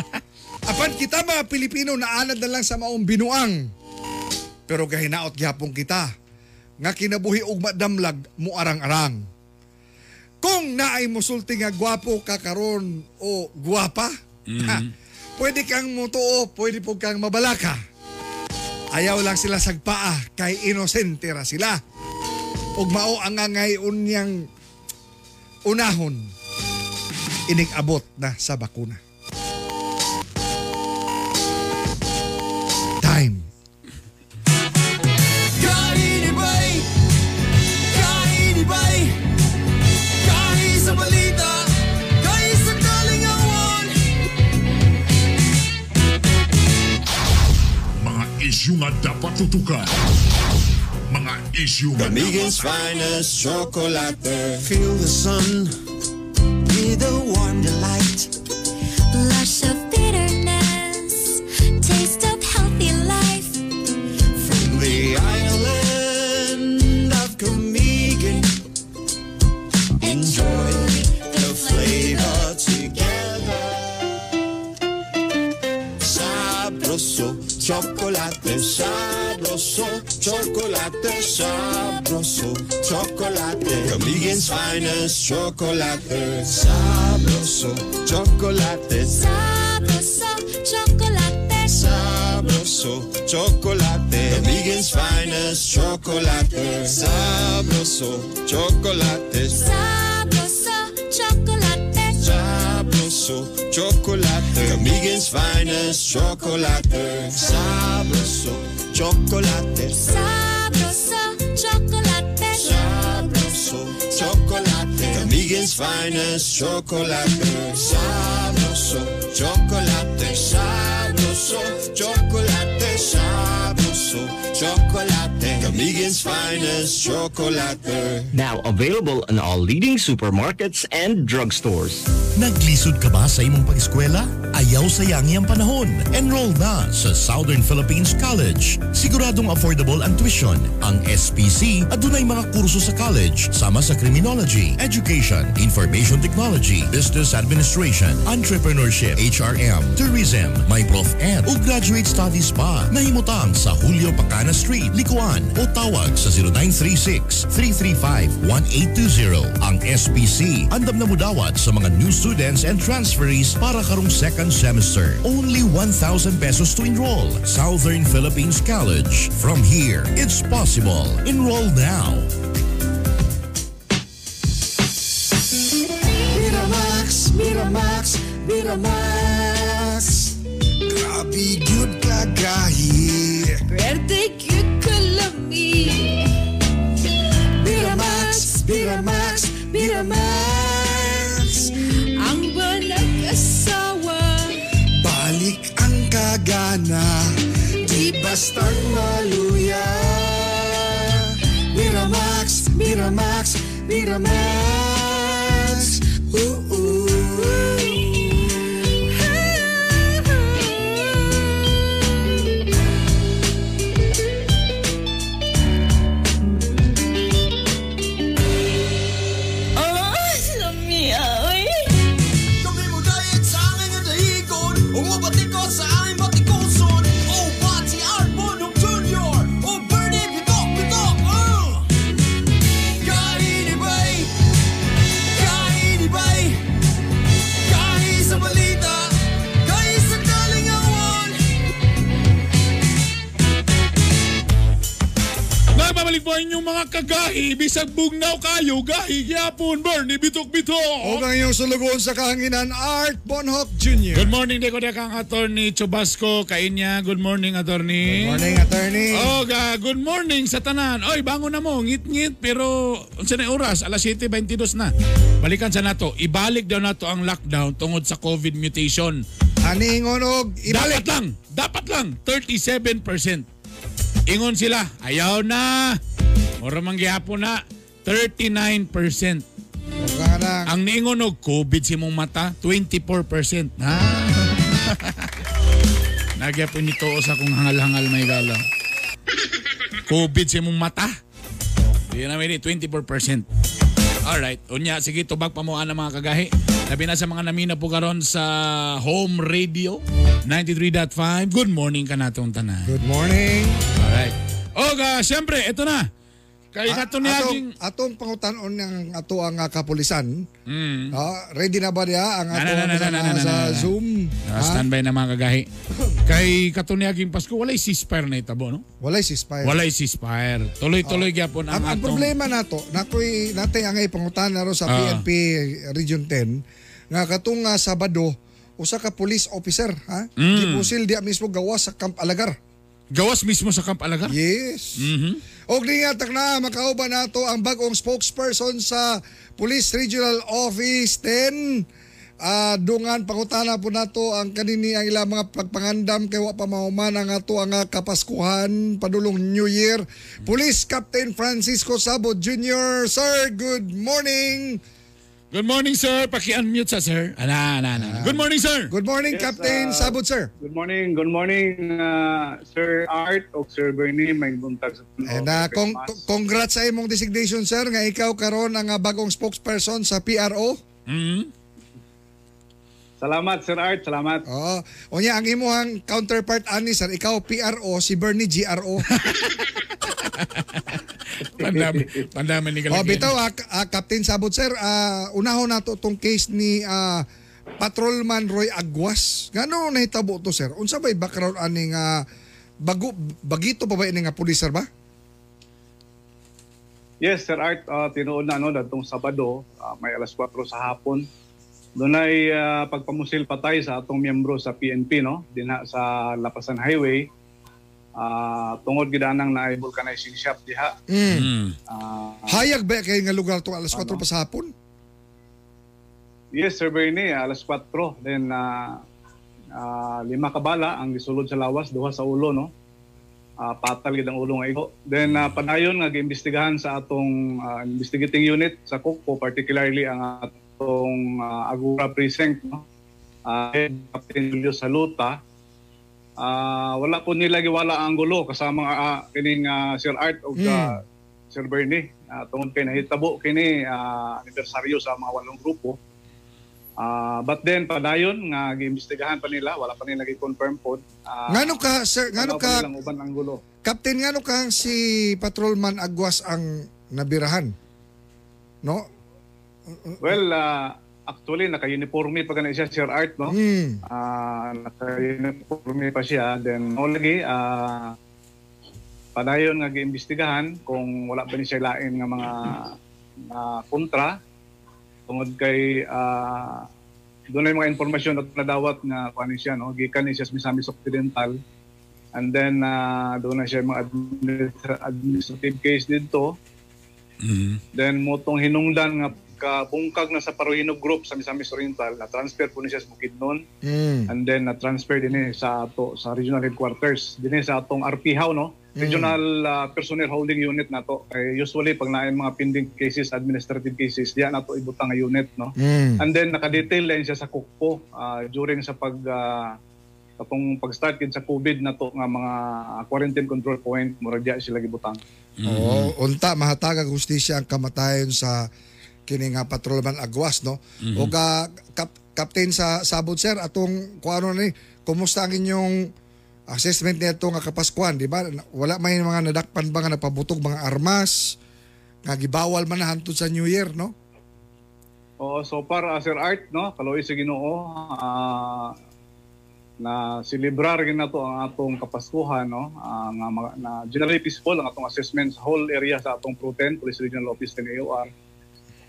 Apan kita mga Pilipino na anad na lang sa maong binuang. Pero gahinaot gyapon kita nga kinabuhi og madamlag mo arang-arang. Kung naay musulti nga gwapo ka karon o gwapa, ha, pwede kang mutuo, pwede po kang mabalaka. Ayaw lang sila sagpaa kay inosente ra sila. Ug mao ang angay unyang unahon inig abot na sa bakuna. Time. Mga isyu nga dapat tutukan. Mga isyu nga Gamigin's finest chocolate. Feel the sun with a warm delight. Blush of bitterness, sabroso, chocolate. Comigan's finest chocolate. Sabroso, chocolate, Sabroso, chocolate. sabroso, chocolate. Comigan's finest chocolate. Sabroso, chocolate. Sabroso, chocolate. Sabroso, chocolate. Comigan's finest chocolate. Sabroso, chocolate. Sabroso, chocolate. Sabroso, chocolate. Comigan's finest chocolate. Sabroso, chocolate. Sabroso, chocolate. Sabroso, Espresso, chocolate. Gamigan's finest chocolate. Now available in all leading supermarkets and drugstores. Naglisod ka ba sa imong pag-eskwela? Ayaw sayangi ang panahon. Enroll na sa Southern Philippines College. Siguradong affordable ang tuition. Ang SPC adunay mga kurso sa college sama sa criminology, education, information technology, business administration, entrepreneurship, HRM, tourism, may prof ed o graduate studies pa. Nahimutang sa Julio Pacana Street, Likuan o tawag sa 0936-335-1820. Ang SPC andam na mudawat sa mga new students and transferees para karong second semester. Only 1,000 pesos to enroll. Southern Philippines College. From here, it's possible. Enroll now. Miramax, Miramax, Miramax. Grabe good kagahi. Pwede cute ka lami. Miramax, Miramax, Miramax. Ang balag asawa. Balik ang kagana, di bastang maluya. Miramax, Miramax, Miramax. Kagahi, bisag bugnaw kayo, gahi, gyapon, Bernie, bitok-bitok. O ang iyong sulugon sa kahanginan, Art Bonhoff Jr. Good morning, Deko Dekang Attorney Chubasco, Kainya. Good morning, Attorney. Morning, attorney. Oh, ga, good morning sa tanan. Oy, bangon na mo, ngit-ngit, pero unsa na oras? Alas 7:22 na. Balikan sa nato. Ibalik daw nato ang lockdown tungod sa COVID mutation. Ani ngonog, Dapat ibalik. lang, dapat lang 37%. Ingon sila, ayaw na. Mura man gyapon na 39%. Huwag na. Ang niingon og COVID si mong mata 24%. Ha? Nagyapon nito sa kung hangal-hangal may galaw. COVID si mong mata. Di na may 24%. Alright. Unya, sige, tubag pa mo ang mga kagahi. Labi na sa mga namina po karon sa home radio 93.5. Good morning ka natong tanan. Good morning. Alright. O, ga, siyempre, ito na. Kay A- kato niya atong, atong pangutanon ng ato ang ah, kapulisan. Mm. Ah, ready na ba niya ang Na, ato na, na, ang na, na, na, na, sa na, na. Zoom? Ah, Ha? standby na mga kagahi. Kay katunyaging Pasko, walay ceasefire na itabo, no? Walay ceasefire. Walay ceasefire. Tuloy-tuloy gyapon ang, Ang, ang atong... problema nato, nakoy natin ang ipangutan na ro sa Ah. PNP Region 10 nga katong nga Sabado usa ka police officer ha Mm. gipusil dia mismo gawas sa Camp Alagar. Gawas mismo sa Camp Alagar? Yes. Mhm. Og niyatak na makauban nato ang bagong spokesperson sa Police Regional Office 10. Ah, dungan pangutana po nato ang kanini ang ilang mga pagpangandam kay wa pa mahuman ang ato ang kapaskuhan padulong New Year. Police Captain Francisco Sabot Jr. Sir, good morning. Good morning, sir. Paki-unmute sa sir. Ana, ana, ana. Good morning, sir. Good morning Yes, Captain ah, Sabot sir. Good morning, good morning, uh, Sir Art o Sir Bernie. May buntag sa And uh, con- congrats sa imong designation sir nga ikaw karon ang ah, bagong spokesperson sa PRO. Mhm. Salamat, Sir Art. Salamat. Oo. O niya, ang imuhang counterpart ani sir, ikaw PRO, si Bernie GRO. Pandami, pandami ni o kalagyan. bitaw, ah, ah, Captain Sabot sir, ah, unahon nato tong case ni ah, Patrolman Roy Aguas. Ngano nahitabo to sir? Unsa bay background ani nga bago bagito pa ba ini nga pulis sir ba? Yes, Sir Art. Uh, tinuod na no, datong Sabado, ah, may alas 4 sa hapon. Doon ay ah, pagpamusil patay sa atong miyembro sa PNP, no? Dinha sa Lapasan Highway. Ah, tungod gidanang na vulcanizing shop diha. Mm. Ah, Hayag ba kay nga lugar to alas 4 pa sa hapon? Yes, Sir Bernie, alas 4. Then, ah, ah, lima kabala ang gisulod sa lawas, duha sa ulo, no? ah, patal gid ang ulo nga igo. Then uh, padayon nga giimbestigahan sa atong ah, investigating unit sa Kukpo particularly ang atong ah, Agura precinct no. Ah, Head Captain Julio Saluta. Ah, wala po nila giwala ang gulo kasama uh, kining ah, Sir Art o ah, Sir Bernie. Uh, tungod kay nahitabo kini ah, anibersaryo sa mga walong grupo. Ah, but then padayon nga giimbestigahan pa nila, wala pa nila gi-confirm po. Ah, Ngano ka, sir, ngano ano ka, uban ang gulo. Captain, ngano ka si Patrolman Agwas ang nabirahan? No? Well, ah, actually naka-uniforme pa ganun siya Sir Art, no? Hmm. Ah, naka-uniforme pa siya. Then mo lagi ah padayon nga giimbestigahan kung wala pa ni siya lain nga mga ah, kontra tungod kay ah doon ay mga informasyon na nadawat nga kuan ni siya no gikan ni siya sa Misamis Occidental and then ah, doon na siya mga administ- administrative case dito Then motong hinungdan nga kabungkag na sa Paruhinog Group sa Misamis Oriental, na transfer po niya sa Bukidnon Hmm. and then na transfer din eh sa ato sa regional headquarters. Din eh sa atong RPHAW no? Regional ah, personnel holding unit nato kay usually pag naay mga pending cases administrative cases diya nato ibutang nga unit no? Hmm. and then nakadetail din siya sa Kukpo ah, during sa pag ah, katong pag-start sa COVID na to nga mga quarantine control point mura diya sila gibutang. Oo, unta mahatag ang hustisya ang kamatayon sa kini nga patrolman Agwas no. O ka kap, captain sa sabot sir atong kuano ni kumusta ang inyong assessment nito nga kapaskuan di ba? Wala may mga nadakpan ba nga napabutog mga armas nga gibawal man na hantod sa New Year no? Oo, so para Sir Art, no, kaloy sa Ginoo, ah, na silibrar gid nato ang atong kapaskuhan no ah, nga mga- na generally peaceful ang atong assessment sa whole area sa atong Proten Police Regional Office ng AOR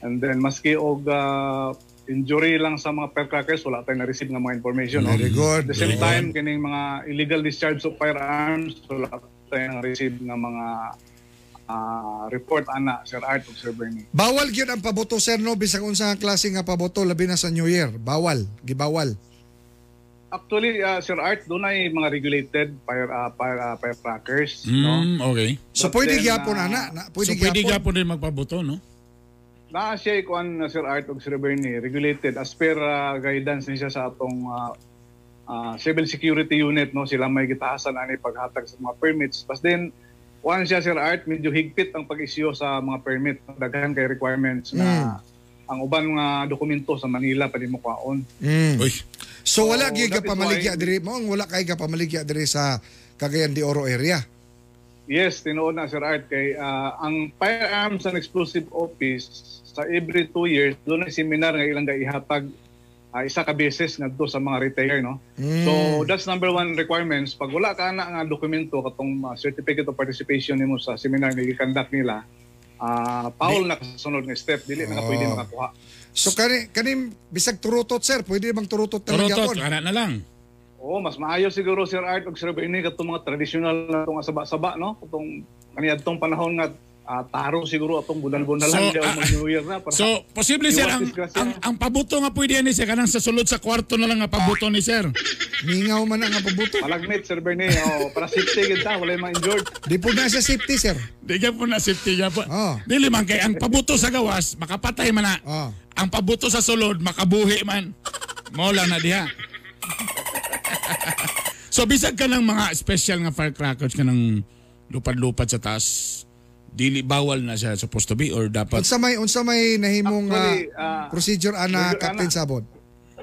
and then maski og ah, injury lang sa mga firecrackers wala tayong na-receive nga mga information no Very good. at the same time kining mga illegal discharge of firearms wala tayong na-receive nga mga ah, report ana Sir Art of Sir Bernie Bawal gyud ang paboto sir no bisag unsa nga klase nga paboto labi na sa New Year. Bawal, gibawal. Actually, uh, Sir Art, doon ay mga regulated fire, uh, fire, uh, firecrackers. No? Mm, okay. So But pwede then, gyapon ah, ana, na, so pwede pwede gyapon. ka po din magpabuto, no? Na siya kuan na Sir Art og Sir Bernie, regulated as per uh, guidance niya sa atong uh, uh, civil security unit. no Sila may gitahasan ani paghatag sa mga permits. But then, kuan siya Sir Art, medyo higpit ang pag-issue sa mga permit. Daghan kay requirements na ang uban nga dokumento sa Manila pwede mo kwaon. Mm. Uy. So wala So, gyud ka pamaligya why- diri mo, wala kay ka pamaligya diri sa Cagayan de Oro area. Yes, tinuod na Sir Art kay ah, ang Firearms and Explosive Office sa every two years doon ay seminar nga ilang ihatag ah, isa ka beses ngadto sa mga retailer no. So that's number one requirements pag wala ka na nga dokumento katong ah, certificate of participation nimo sa seminar nga gi-conduct nila ah paul na kasunod nga step dili na ka pwede Oh. makakuha. So kani kani bisag turutot sir, pwede bang turutot talaga Turutot, ana na lang. Oo, mas maayo siguro Sir Art og Sir Bernie katong mga traditional na itong saba-saba no. Katong kaniadtong panahon nga ah, taro siguro atong bunal-bunal So, lang ah, mag New Year na. para- So, posible sir, ang, ang, ang pabuto nga pwede ni sir, kanang sa sulod sa kwarto na lang nga pabuto ni sir. Mingaw man ang pabuto. Malagmit, Sir Bernie. Oh, para safety gid ta, wala yung mga injured. Di po na siya safety sir. Di ka po na safety ka po. Oh. Dili man kay ang pabuto sa gawas, makapatay man na. Oh. Ang pabuto sa sulod, makabuhi man. Mo lang na diha. so bisag ka ng mga special nga firecrackers ka ng lupad-lupad sa taas, dili bawal na siya supposed to be or dapat Unsa may unsa may nahimong Actually, ah, ah, procedure ana medyo Captain ana. Sabot?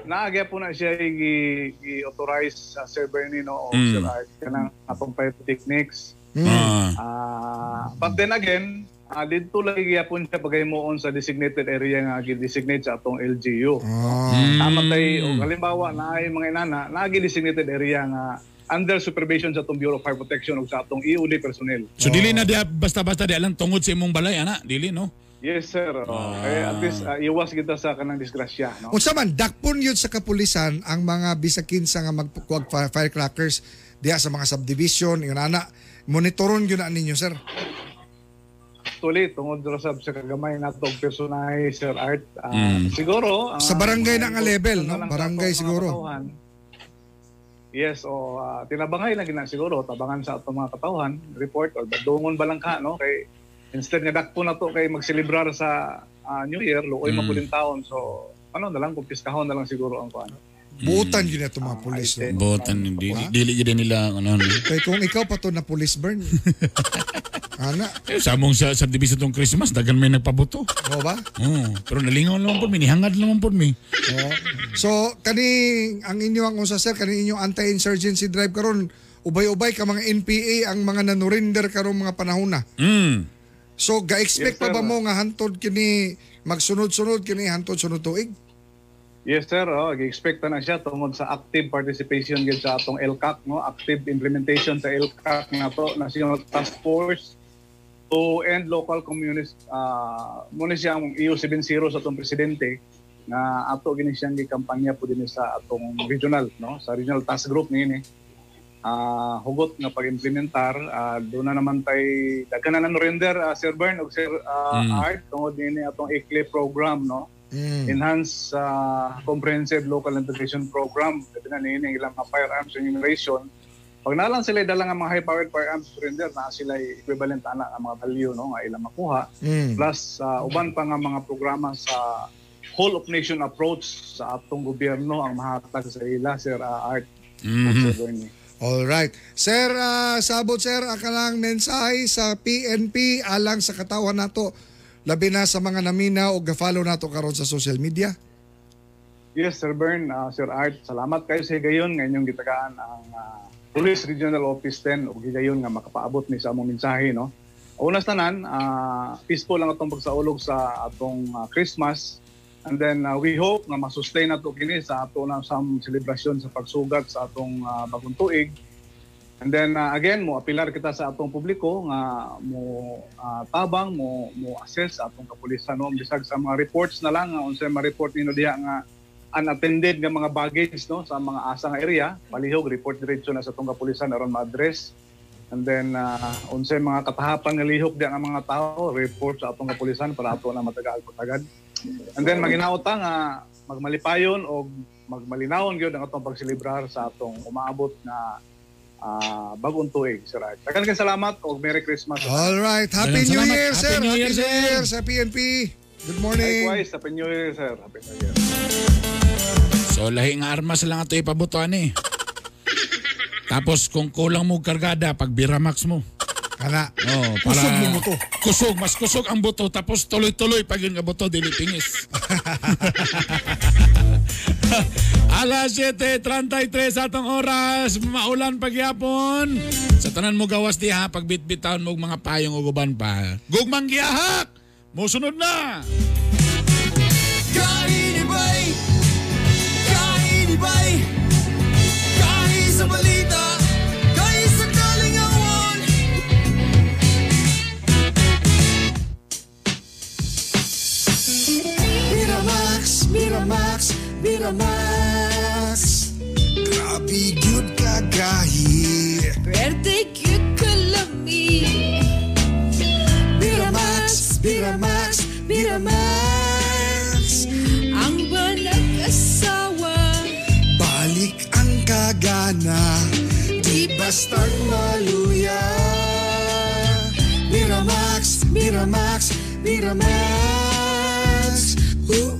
Naagya po na siya gi- gi-authorize sa Sir Bernie no, o Mm. Sir Art kanang atong fire techniques. Ah. Ah, but then again, uh, dito lagi gyapon siya pagaymoon sa designated area nga gi-designate sa atong LGU. Oh. Tama tay o halimbawa na ay mga inana na designated area nga under supervision sa atong Bureau of Fire Protection o sa atong EOD personnel. So dili na diha basta-basta di alang tungod sa imong balay ana, dili no. Yes sir. Oh, eh, at least uh, iwas kita sa kanang disgrasya, no. Unsa man dakpon yun sa kapulisan ang mga bisakin sa nga magkuwag fi- firecrackers diha sa mga subdivision yun ana monitoron yun na ninyo sir. Actually, tungod sab sa kagamay natong personahe Sir Art. ah, Siguro Mm. ang- Sa barangay na nga ang- level, no? lang Barangay sa siguro. katauhan. Yes, o ah, tinabangay lang gina siguro tabangan sa atong mga katawhan, report or badungon ba lang ka no kay instead nga dakpo na to kay magselebrar sa ah, New Year, luoy Mm. mapuling taon. So ano na lang kumpiskahon na lang siguro ang kuan. Buutan yun ito mga pulis. No? Botan, hindi, dili gid nila, ano, ano. Kaya kung ikaw pa to na police burn, ana, Eh, samong sa sa division tong Christmas, dagan may nagpabuto. mo ba? Oh, pero nalingaw naman po mi, nihangad naman po mi. Oo. So, kani ang inyo ang usa sir, kani inyong anti-insurgency drive karon ubay-ubay ka mga NPA ang mga nanurinder karon mga panahon na. Mm. So, ga-expect Yes, pa ba mo nga hantod kini magsunod-sunod kini hantod sunod tuig? Yes sir, oh, gi-expect na siya tungod sa active participation gid sa atong LCAC no, active implementation sa LCAC nga to National Task Force to end local communist uh, muna siya ang EU70 sa atong presidente nga ato gini siyang gikampanya po din sa atong regional no? Sa regional task group niini ah hugot nga pag-implementar uh, doon na naman tay daghan na render ah, Sir Bern ug Sir ah, Mm. Art tungod niini atong ICLE program no Mm. enhanced uh, comprehensive local integration program pwede na ang ilang mga firearms enumeration pag nalang sila dala nga mga high-powered firearms surrender na sila equivalent ana ang mga value no nga ilang makuha Mm. plus uh, uban pa nga mga programa sa whole of nation approach sa atong gobyerno ang mahatag sa ila sir uh, Art Mhm. Bernie. All right. Sir, ah, sabot sir, akalang mensahe sa PNP alang sa katawan nato labi na sa mga namina o ga-follow nato karon sa social media. Yes, Sir Bern, uh, Sir Art, salamat kayo sa higayon nga inyong gitagaan ang uh, Police Regional Office 10 o higayon nga makapaabot ni sa among mensahe, no? Unas tanan, uh, peaceful lang atong pagsaulog sa atong uh, Christmas. And then uh, we hope nga masustain nato kini sa ato na sa celebration sa pagsugat sa atong uh, bagong tuig. And then uh, again, mo apilar kita sa atong publiko nga mo uh, tabang mo mo assess atong kapulisan no? Bisag sa mga reports na lang nga unsa mga report nino diha nga unattended nga mga baggage no? Sa mga asa nga area palihog report diretso na sa atong kapulisan aron ma-address. And then uh, unsay mga katahapan nga lihok diha nga mga tao report sa atong kapulisan para ato na matagal tagad. And then maginauta nga magmalipayon o magmalinawon gyud ang atong pagselebrar sa atong umaabot na ah, bagong tuig sir Art. Daghang kay salamat o Merry Christmas. All right. Happy New salamat. Year, Happy sir. New Year, Happy New sir. Year sa PNP. Good morning. Likewise, Happy New Year sir. Happy New Year. So lahi nga armas lang ato ipabutuan eh. Tapos kung kulang mo kargada, pag Biramax mo. Kana. Oh, para Kusog mo buto. Kusog, mas kusog ang buto tapos tuloy-tuloy pag yun nga buto dili pingis. Alas 7.33 atong oras, maulan pagyapon. Sa tanan mo gawas di ha, pag bitbitawan mo mga payong o guban pa. Gugmang giyahak! Musunod na! Kainibay Kainibay Kain sa balita Kain sa kalingawan Miramax Miramax Miramax Grabe gyud kagahi Birthday cute kalami Miramax Miramax Miramax Ang banag asawa. Balik ang kagana. Di bastard maluya. Miramax, Miramax, Miramax Ooh,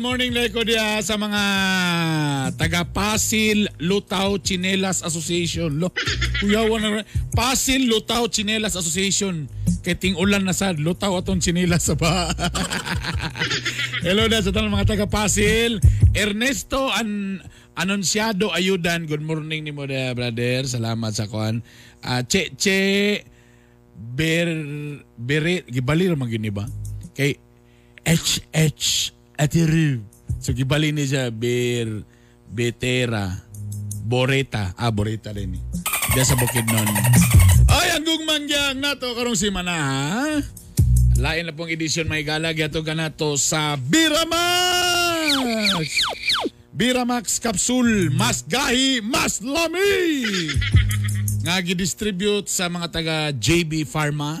Good morning Leko dia sa mga taga Pasil Lutaw Chinelas Association. Lo, kuyawan na Pasil Lutaw Chinelas Association. Kay ting ulan na sad lutaw atong chinelas sa ba. Hello na sa tanang mga taga Pasil. Ernesto an Anonsyado Ayudan. Good morning ni mo dia, brother. Salamat sa kuan. Ah, che che ber bere gibalir man gyud ba? Kay HH Atiru. So gibali ni siya ber betera boreta. Ah, boreta rin eh. Diyan sa bukid nun. Ay, ang gugmangyang nato karong si Mana ha? Lain na pong edisyon may galag yato ka nato sa Biramax! Biramax Capsule, mas gahi, mas lami! Nga gidistribute sa mga taga JB Pharma.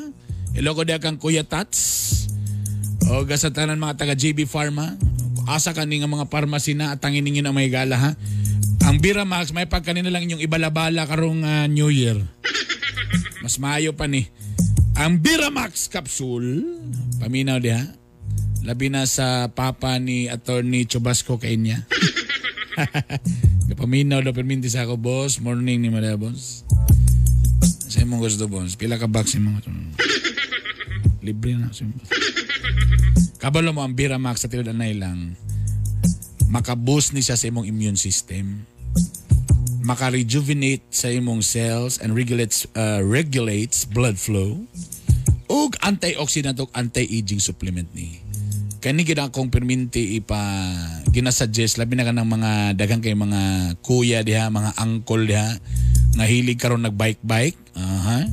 Iloko dia kang Kuya Tats. O gasatanan mga taga JB Pharma. Asa ka nga mga pharmacy na at tangin ang may gala ha. Ang Biramax may pagkanina lang inyong ibalabala karong ah, New Year. Mas maayo pa ni. Ang Biramax capsule, paminaw diha. Labi na sa papa ni Attorney Chubasco kay niya. Paminaw daw perminti sa ako, boss. Morning ni Mada, boss. Sa imong gusto, boss. Pila ka box imong. Libre na. sa imong. Kabalo mo ang Biramax sa tilad anay lang. Makaboost ni siya sa imong immune system. Maka-rejuvenate sa imong cells and regulates uh, regulates blood flow. Ug antioxidant ug anti-aging supplement ni. Kani gid akong perminti ipa ginasuggest labi na kanang mga daghang kay mga kuya diha, mga uncle diha nga hilig karon nag-bike-bike. Aha.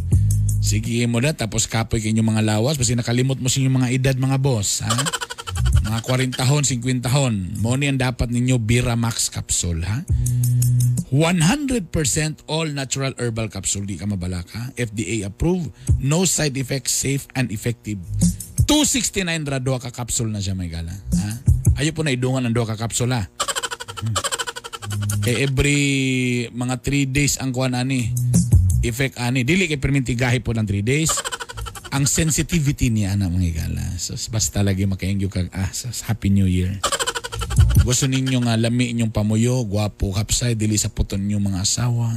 Sige mo na tapos kapoy kay inyong mga lawas basta nakalimot mo sa inyong mga edad mga boss, ha? Mga 40 tahon, 50 tahon. Mo ni ang dapat ninyo Biramax capsule, ha? 100% all natural herbal capsule. Di ka mabalaka. FDA approved. No side effects. Safe and effective. 269 ra ka capsule na siya may gala. Ha? Ayo po na idungan ang duha ka capsule ha. Hmm. Kay every mga 3 days ang kuan ani. Effect ani. Dili kay perminti gahi po ng 3 days. Ang sensitivity niya na mga igala. So, basta lagi makaingyo kag ah, so, Happy New Year. Gusto ninyo nga lami inyong pamuyo, gwapo, hapsay, dili sa puton ninyong mga asawa.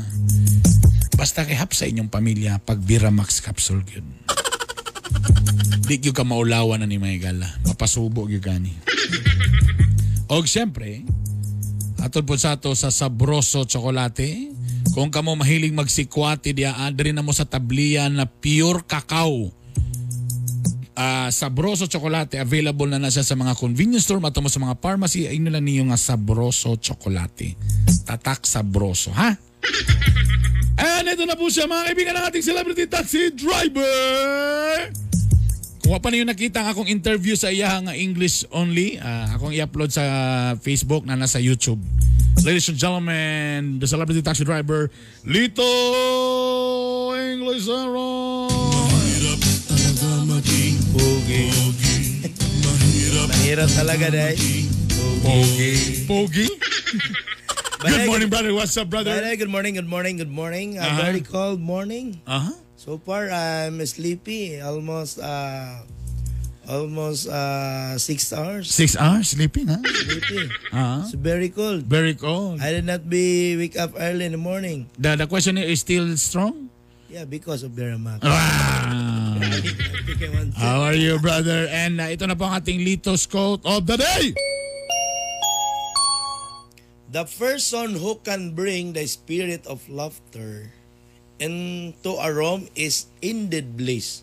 Basta kay hapsay inyong pamilya, pag Biramax capsule yun. Di gyud ka maulawan na ni mga gala. Mapasubo gyud gani. Og syempre, atol po sa ato sa Sabroso Chocolate. Kung kamo mahilig magsikwati diya, adri na mo sa tabliya na pure cacao. Ah, Sabroso Chocolate available na na siya sa mga convenience store matamo sa mga pharmacy ay nila niyo nga Sabroso Chocolate. Tatak Sabroso, ha? And ito na po siya mga kaibigan ng ating celebrity taxi driver. Kung pa niyo nakita ang akong interview sa iya nga English only, ah, akong i-upload sa Facebook na nasa YouTube. Ladies and gentlemen, the celebrity taxi driver, Lito English Mahirap talaga, day. Pogi. Pogi? Good morning, brother. What's up, brother? Bye, good morning, good morning, good morning. A Uh-huh. very cold morning. Uh-huh. So far, I'm sleepy. Almost, uh, almost uh, six hours. Six hours sleeping, ha? Sleepy. Uh-huh. It's very cold. Very cold. I did not be wake up early in the morning. The, the question is still strong? Yeah, because of I want to- How are you, brother? And uh, ito na po ang ating Litos quote of the day. The person who can bring the spirit of laughter into a room is indeed bliss.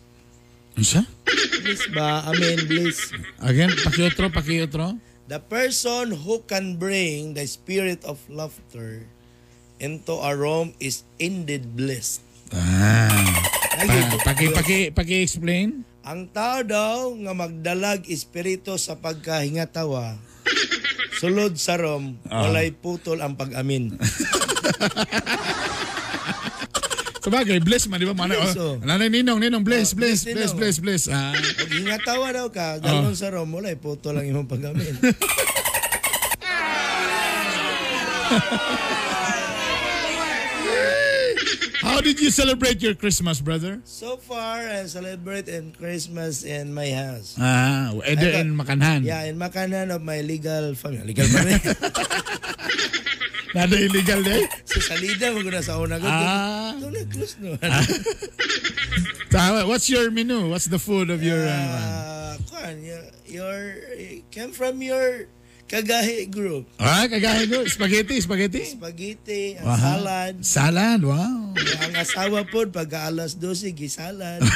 Siya? Bliss ba? Amen, bliss. Again, pakiotro, pakiotro. The person who can bring the spirit of laughter into a room is indeed blessed. Ah. Pa, paki, paki, paki-explain. Ang tao daw nga magdalag espiritu sa pagkahingatawa, sulod sa rom, Ah. walay putol ang pag-amin. Sabagay, bless man, di ba? Mana, Bless, oh. oh. Nanay Ninong, Ninong, bless, Oh, bless, bless, bless, bless, Ninong. bless. Ah. Pag hingatawa daw ka, galon sa rom, walay putol ang imong pag-amin. How did you celebrate your Christmas, brother? So far, I celebrate in Christmas in my house. Ah, ede I got- in Makanhan. Yeah, in Makanan of my legal family. Legal family. Nada illegal day. sa salida, mo na sa una ko. Ah. Ito na, close no. Tama. What's your menu? What's the food of your... Uh, Uh, kuan, your, your, came from your kagahi group. ah, kagahin ko. Spaghetti, spaghetti. Spaghetti, Wow. salad. Salad, wow. ang asawa po, pag alas 12, gisalad.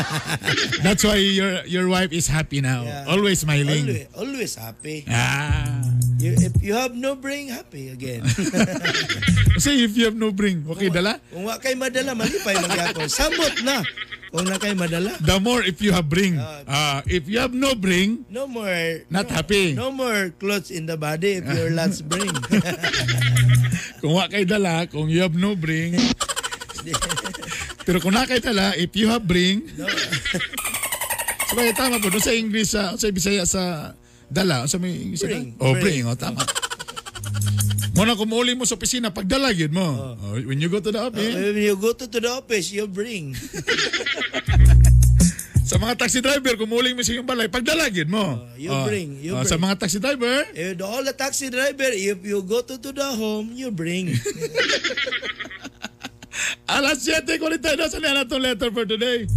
That's why your your wife is happy now. Yeah. Always smiling. always, always happy. Ah. You, if you have no bring, happy again. Kasi if you have no bring, okay, dala? Kung wa kay madala, malipay magyapon. Samot na. Kung na kay madala. The more if you have bring. Ah, if you have no bring, No more. Not no, happy. No more clothes in the body if your lads bring. kung wa kay dala, kung you have no bring. Pero kung na kay dala, if you have bring, no. sabay tama po. Doon sa English, sa, sa Bisaya, sa dala, sa may English, Bring, Oh, bring. bring. Oh, tama. Muna kumuli mo sa opisina, pagdala yun mo. Oh, when you go to the office, When you go to, to the office, you bring. sa mga taxi driver, kumuling mo sa iyong balay, pagdala yun mo. you Oh. bring, you Oh, bring. Sa mga taxi driver, If all the taxi driver, if you go to, to the home, you bring. alas 7.42 sa na itong letter for today.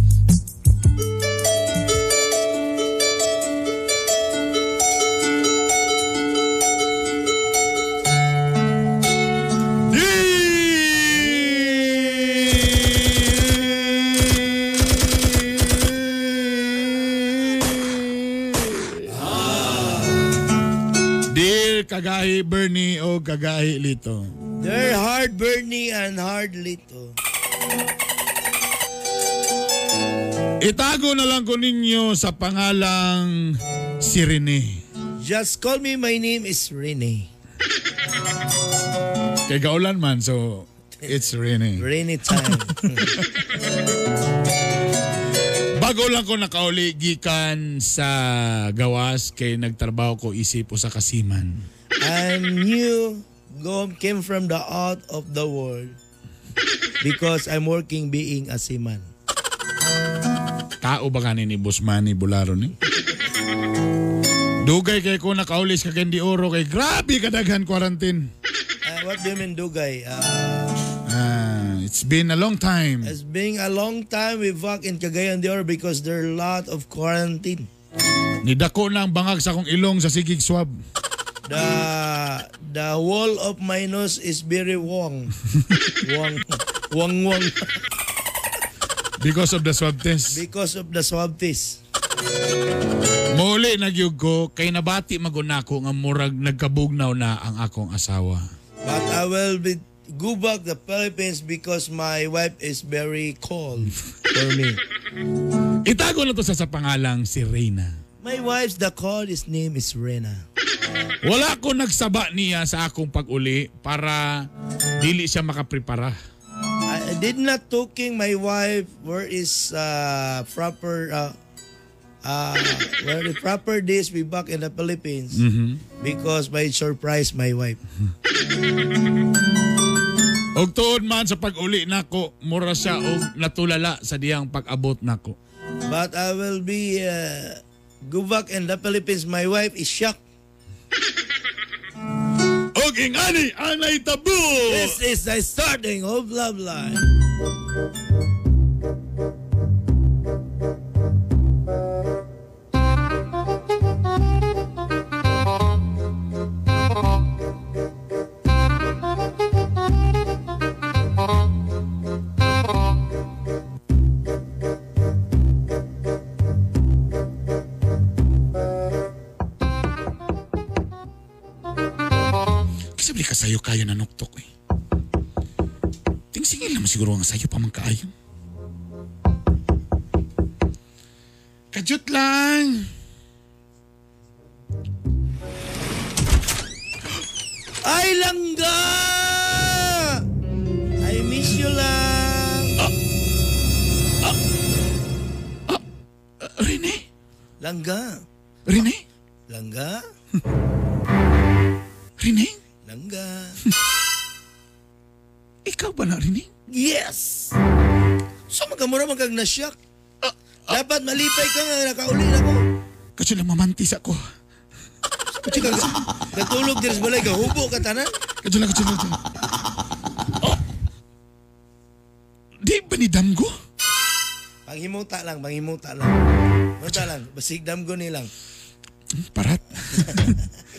Kagahi Bernie o Kagahi Lito. They're hard Bernie and hard Lito. Itago na lang ko ninyo sa pangalang si Rene. Just call me, my name is Rene. Kay gaulan man, so it's Rene. Rene time. Bago lang ko nakauli gikan sa gawas kay nagtrabaho ko isip sa kasiman. I'm new, go, came from the out of the world because I'm working being a seaman. Tao ba kanin ni Boss Manny Bularo ni? Dugay kay ko nakaulis ka kendi oro kay grabe kadaghan quarantine. Uh, what do you mean, Dugay? Uh, Ah, it's been a long time. it's been a long time we back in Cagayan de Oro because there are a lot of quarantine. Nidako na ang bangag sa akong ilong sa sigig swab. The the wall of my nose is very wong. wong. Wong wong. Because of the swab test. because of the swab test. Muli nagyug ko kay nabati magunako nga murag nagkabugnaw na ang akong asawa. But I will be go back the Philippines because my wife is very cold for me. Itago na to sa sa pangalang si Reyna. My wife's the call his name is Rena. Wala ko nagsaba niya sa akong pag-uli para dili siya makaprepara. I, did not talking my wife where is uh, proper uh, uh, where the proper days we back in the Philippines because by surprise my wife. Og tuod man sa pag-uli nako, mura siya og natulala sa diyang pag-abot nako. But I will be uh, go back in the Philippines. My wife is shocked. Og ingani ang naitabo. This is the starting of love life. Kayo na nuktok eh. Tingsingil naman siguro ang sayo pa man kaayo. Kajut lang. Ay, langga! I miss you lang. Rene? Langga. Rene? Langga. Rene? Langga. ikaw ba na rin eh? Yes! So magamura magkag nasyak. Dapat malipay ka nga nakauli na ko. Kasi lang mamantis ako. Kasi kag natulog din sa balay ka, hubo ka tanan. Kadyo lang, kadyo lang. Oh! Di ba ni Damgo? Panghimuta lang, panghimuta lang. Muta lang, basig damgo ni lang. Parat.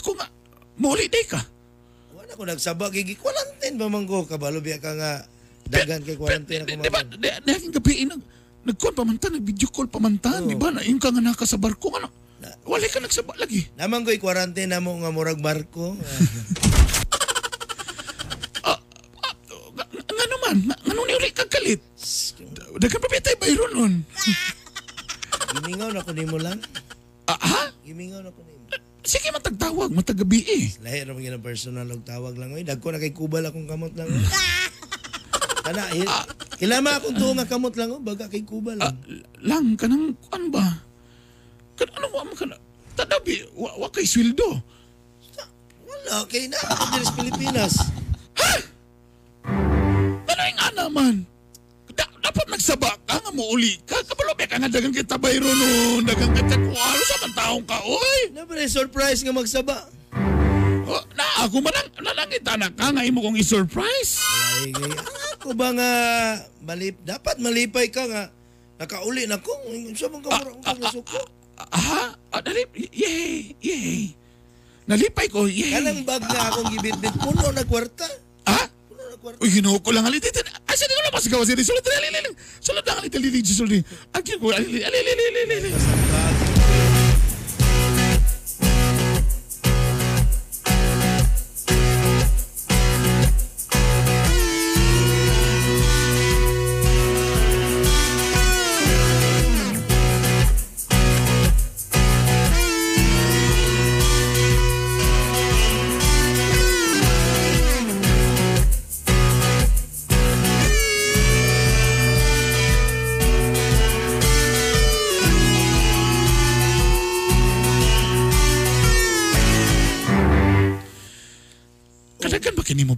ako nga. Muli day ka. Wala ko nagsaba, gigi quarantine ba man ko? Kabalo biya ka nga dagan kay quarantine ako Di ba, man. di, di aking gabi, nag, nagkuhan pamantan, nag-video call pamantan, di ba? Na yung ka nga naka sa barko, ano? Wala ka nagsaba lagi. Naman ko'y quarantine na mo nga murag barko. Nga, nga naman, nga, nga nung niuli kagalit. Dagan pa bitay bayro nun. Gimingaw na ko nimo lang. Ah, ha? Gimingaw na ko nimo. Sige, matagtawag, matagabi eh. Lahi ra mga personal og tawag lang oy. Dagko na kay kubal akong kamot lang. oy. Kana il, ilama akong tuo nga kamot lang oh, baga kay kubal lang. Lang, kanang, ano ba? Kan, ano ba, ka na? Tadabi, wa, wa kay sweldo. Wala kay na ako diri sa Pilipinas. Ano yung nga naman? Da, dapat nagsaba ka nga mo uli ka. Kabalo ka nga dagang kita bayro nun. Dagang kita kung ano sa man taong ka, oy. Na surprise nga magsaba? Oh, na ako man ang nanangita na ka nga imo kong i-surprise. Ay, kay ako ba nga malip dapat malipay ka nga nakauli na ko. Sa mga kamura ko nasuko. Aha, ah, dali, yay, yay. Nalipay ko, yay. Kanang bag nga akong gibitbit puno na kwarta. Ha? Uy, ginuho ko lang alit. Asa di ko lang masigaw siya. Sulit na aliling. Sulit na alit. Aliling. Sulit. Agin ko. Aliling. Aliling.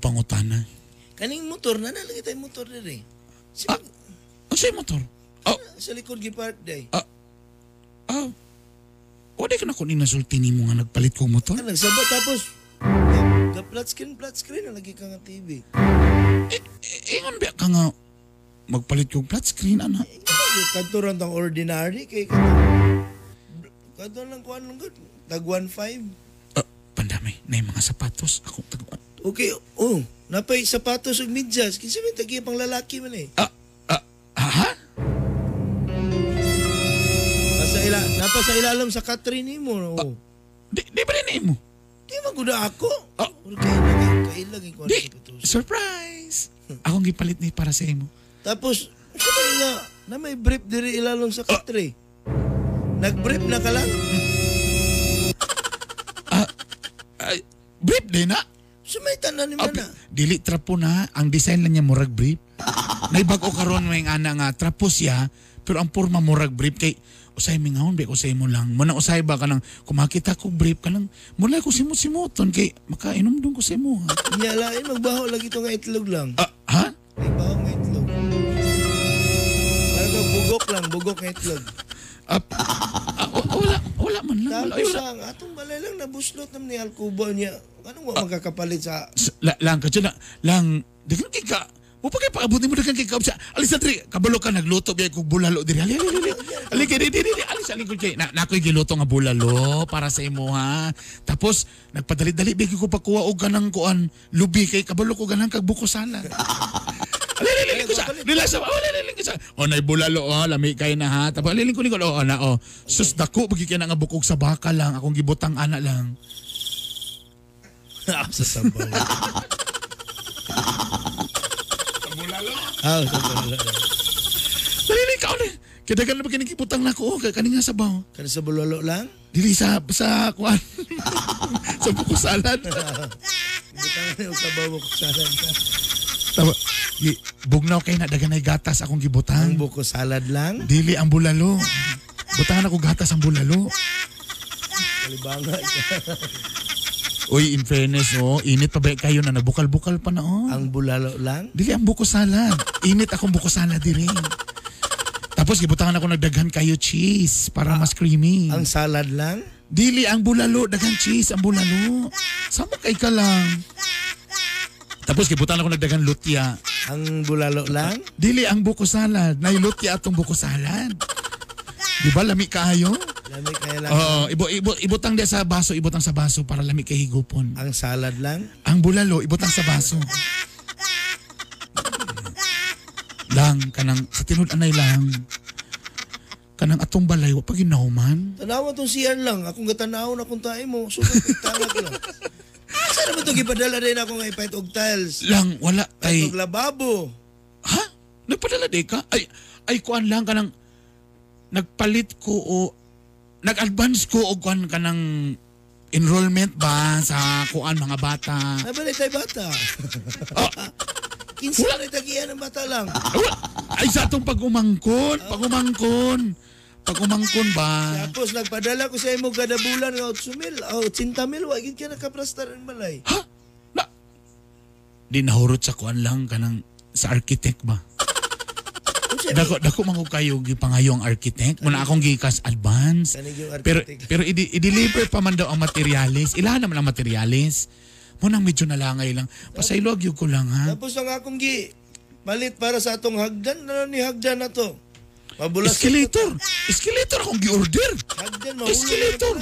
Pangutana? Kaning motor na na lagi tayo motor diri. Si Ah, ano sa'yo motor? Oh, sa likod gipark day. ah, o di ka na kunin nasulti ni mo nga nagpalit kong motor? Ka nagsaba tapos ga flat screen flat screen na lagi ka nga TV. Eh, ingon ba ka nga magpalit kong flat screen, ana? Kadto ron tang ordinary kay kadto. Kadto lang kuan lang. Tag 1.5. Ah, pandami, na yung mga sapatos. Ako, taguan. Okay, oh, napay sapatos ug medyas. Kinsa man tagi pang lalaki man eh. Ah, ah, ha? Nasa ila, napa sa ilalim sa Catherine nimo. Oh. Di, di ba rin mo? Di man gud ako. Ah. Pero kay lagi kay lagi ko Di, surprise! Akong gipalit ni para sa imo. Tapos, sabi nga, na may brief diri ilalong sa katre. Nag-brief na ka lang. Ay, brief din na. Sumaitan na ni Mana. Dili trapo na, ang design lang niya murag brief. Naibag-o karon may ana nga trapo siya, pero ang porma murag brief kay usay mi ngawon be usay mo lang. Muna usay ba ka nang kumakita ko brief ka lang. Mula ko simot-simoton kay makainom dun ko sa imo. ha? Niya lain, magbaho lagi ito nga itlog lang. Ah, ha? May baho nga itlog. Parang bugok lang, bugok nga itlog. Ah, ah, wa- wala, wala man lang. Wala, Tapos wala. ang atong balay lang nabuslot naman ni Alcubo niya. Anong wa magkakapalit sa... La, lang ka dyan, lang, dagan kay ka, mo pa kay paabutin mo dagan kay ka, sa, alis na diri, kabalo ka nagluto, biya kong bulalo diri, ali, ali, ali, ali, kay, di, di, di, alis, alis ko kay, na, na ako'y giluto nga bulalo, para sa imo ha, tapos, nagpadali-dali, biya ko pakuha og ganang kuan, lubi kay, kabalo ko ganang kag buko sana. Ali, ko sa, nila sa, oh, ali, ko sa, oh, nay bulalo, oh, lami kay na ha, tapos, ali, ali, ko, oh, ana, oh, sus, dako, bagi kaya nga bukog sa baka lang, akong gibutang ana lang. sa sabaw. Ah, sa bulalo. Dali, ikaw na. Kadagan na ba kinikiputang na ko, kani nga sabaw. Kana sa bulalo lang? Dili sa sa kuan. sa. Butangan yung sabaw ka. Tama. Gi- Bugnaw kay na dagan ay gatas akong Ang gibutang. buko salad lang? Dili ang bulalo. butangan ako gatas ang bulalo. Kalibangan. Uy, in fairness, oh, init pa ba kayo na nabukal-bukal pa na, oh. ang bulalo lang? Dili ang buko salad. Init akong buko salad diri. Tapos gibutangan ako nagdaghan kayo cheese para mas creamy. Ang salad lang? Dili ang bulalo, daghan cheese ang bulalo. Sama kay ka lang. Tapos gibutangan ako nagdaghan lutya. Ang bulalo lang? Dili ang buko salad. Nailutya atong buko salad. Di ba lami kaayo? Lami kaya lang. Oo, ibo, ibo, ibutang dia sa baso, ibutang sa baso para lami kay higupon. Ang salad lang? Ang bulalo, ibutang sa baso. lang, kanang, sa tinud anay lang. Kanang atong balay, wa pa ginahuman. Tanawa tong CR lang. Akong gatanaw na kung tayo mo. Sugat talak lang. Saan naman ito gipadala rin ako nga ipahit og tiles? Lang, wala kay... og lababo. Ha? Nagpadala di ka? Ay, ay kuan lang kanang nagpalit ko o nag-advance ko og kuan kanang enrollment ba sa kuan mga bata. Nabalik kay bata. Kinsa na tagiyan ng bata lang. Ay, wala. Ay sa atong pag-umangkon, pag-umangkon. Pag-umangkon ba? Tapos nagpadala ko sa imo kada bulan nga 8 mil, oh, 80 mil, wa gid ka nakaprastar ng balay. Di nahurot sa kuan lang kanang sa architect ba? Dako dako man ko kayo gipangayo ang architect. Muna akong gikas advance. Pero pero i- i-deliver pa man daw ang materialis. Ilahan naman ang materialis. Munang medyo nalangay lang. Pasaylog yun ko lang ha. Tapos ang akong gi palit para sa atong hagdan, ano ni hagdan na to? Mabulas Escalator. Escalator akong gi-order. Escalator.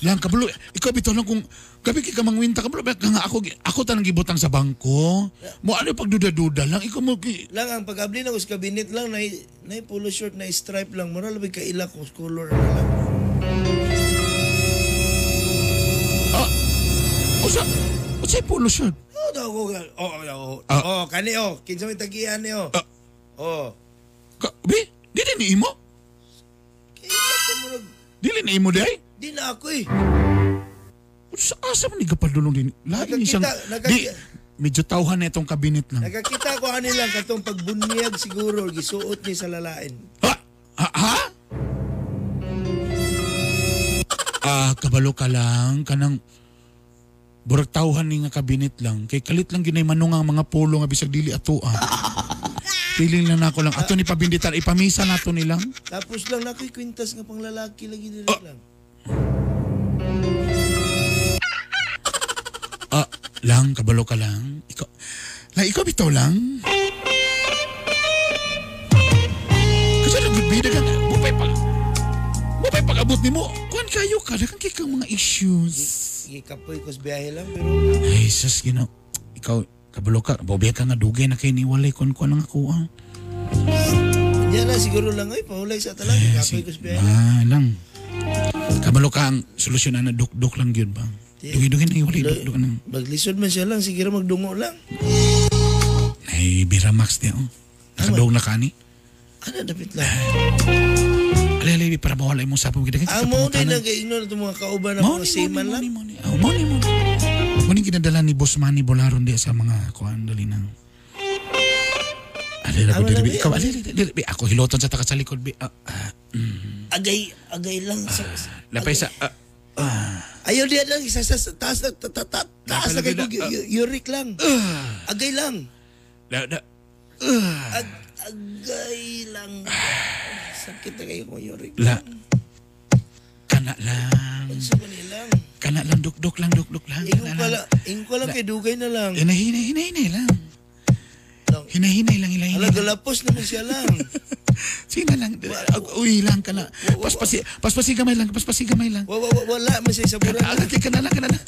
Lang kabalo. Ikaw bitaw lang kung gabi ka mangwinta kabalo ba nga ako gi- ako tanang gibutang sa bangko. Mo ano pagduda-duda lang ikaw mo gi- Lang ang pag-abli na sa kabinet lang na na polo short na stripe lang moral labig ka ila ko color na lang. Usa usa polo shirt. Oh, daw ko. Oh, oh, oh. Ah. oh, kani oh, kinsa may tagian ni oh. Oh. Ka, bi, dili ni imo. Dili ni imo day. Di na ako eh. Sa asa man ni kapadulong din. Lain ni siyang di medyo tawhan na itong kabinet lang. Nakakita ko kanila katong pagbunyag siguro gisuot ni sa lalain. Ha? Ha? Ah, kabalo ka lang kanang burag tawhan ni nga kabinet lang kay kalit lang ginay manong ang mga polo nga bisag dili ato ah. Piling lang nako lang ato ni pabinditan ipamisa nato nilang. Tapos lang na ako'y kwintas nga pang lalaki lagi dili Oh. lang. Ah, lang kabalo ka lang. Ikaw lang ikaw bitaw lang. Kasi nagbibida ka na. Bupay pa. Bupay pag-abot ni mo. Kuhan kayo ka. Dakan kay kang mga issues. Gikapoy ko sa biyahe lang pero Ay, sus, gino. Ikaw, kabalo ka. Bobiya ka nga dugay na kay niwalay kon ko nang ako ah. Yan na siguro lang ay pahulay sa talang ko sa biyahe lang. Ah, lang. Kabalo ka ang solusyon na duk-duk lang yun ba? Dugay-dugay na iwalay duk-duk nang. Maglisod man siya lang, siguro magdungo lang. Ay, Bira Max di oh. Nakadog na kani. Ano dapat lang? Alay-alay, para mawala mo sa pagkita. Ang mo din nag-ignore itong mga kauban ng mga seaman lang. Oh, money, money. Muning kinadala ni Boss Manny Bolaron di sa mga kuan dali nang. Ah, na ko dili bi. ikaw alay dili bi ako hiloton sa taka sa likod bi. Ah, ah, mm. Agay, agay lang. Sa, Lapay sa ah, Ayaw diyan lang, isa sa sa- taas na, ta- ta- ta- taas na ah. yu- yurik lang. Agay lang. da, da, Ag, agay lang. Sakit na kayo kung yurik. la kana lang. Sa Manila. Kana lang duk-duk lang duk-duk lang. Ingo Kana pala, lang. ingo ko lang kay dugay na lang. Hinahinay, hinahinay lang. Hinahinay lang, hinahinay. Ala, galapos naman siya lang. Sige lang. Ag- Uy lang ka na. Paspasi, paspasi gamay lang, paspasi gamay lang. Wa- wa- wa- Wala man siya sa buran. Agad ka na lang, ka na lang.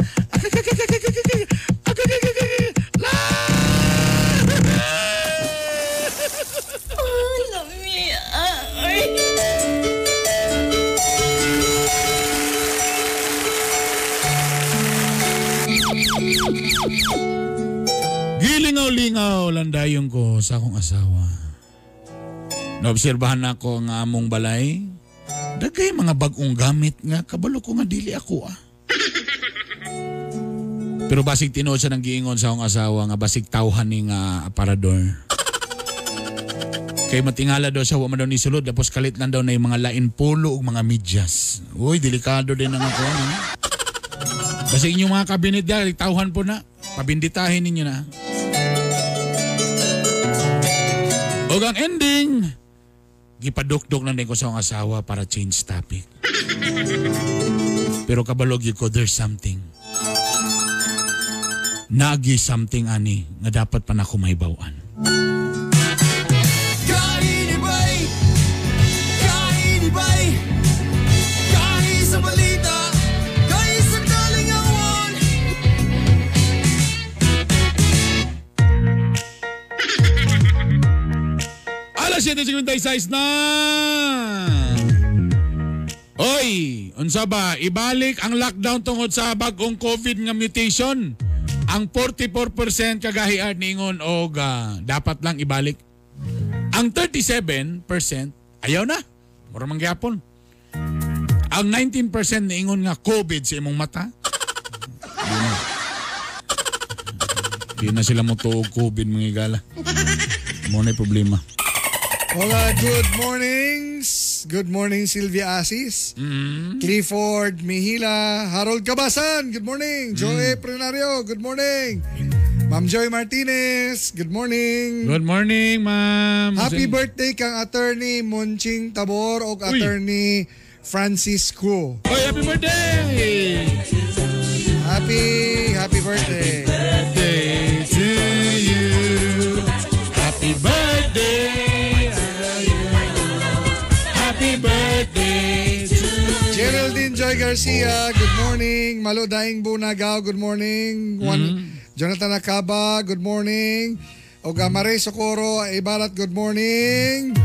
Gilingaw-lingaw landayon ko sa akong asawa. Naobserbahan na ako nga among balay. Dagay mga bagong gamit nga kabalo ko nga dili ako ah. Pero basig tinuod sa nang giingon sa akong asawa nga basig tawhan ni nga aparador. Kay matingala daw siya, wa man daw ni sulod, tapos kalit lang daw na yung mga lain polo ug mga medyas. Uy, delikado din ang ako. Ano? Kasi inyong mga kabinet dahil, tauhan po na. Pabinditahin ninyo na. O ang ending, gipadukdok lang din ko sa akong asawa para change topic. Pero kabalog ko, there's something. Nagi something ani nga dapat pa na kumaybawaan. 7.56 na! Oy, unsa ba? Ibalik ang lockdown tungod sa bagong COVID nga mutation. Ang 44% kagahian ningon og ah, dapat lang ibalik. Ang 37% ayaw na. Mura man gyapon. Ang 19% niingon nga COVID sa imong mata. Di na. Sila mo COVID mga igala. Mo na problema. Hola, good mornings. Good morning, Sylvia Asis. Clifford Mihila. Harold Cabasan, good morning. Joey Prenario, good morning. Ma'am Joy Martinez, good morning. Good morning, ma'am. Happy birthday kang attorney Munching Tabor o attorney Francisco. Oy, happy birthday! Happy, happy. Birthday Geraldine Joy Garcia, good morning. Malo Daing Bunagaw, good morning. Juan, Jonathan Acaba, good morning. Oga Mare Socorro, Ibarat, good morning.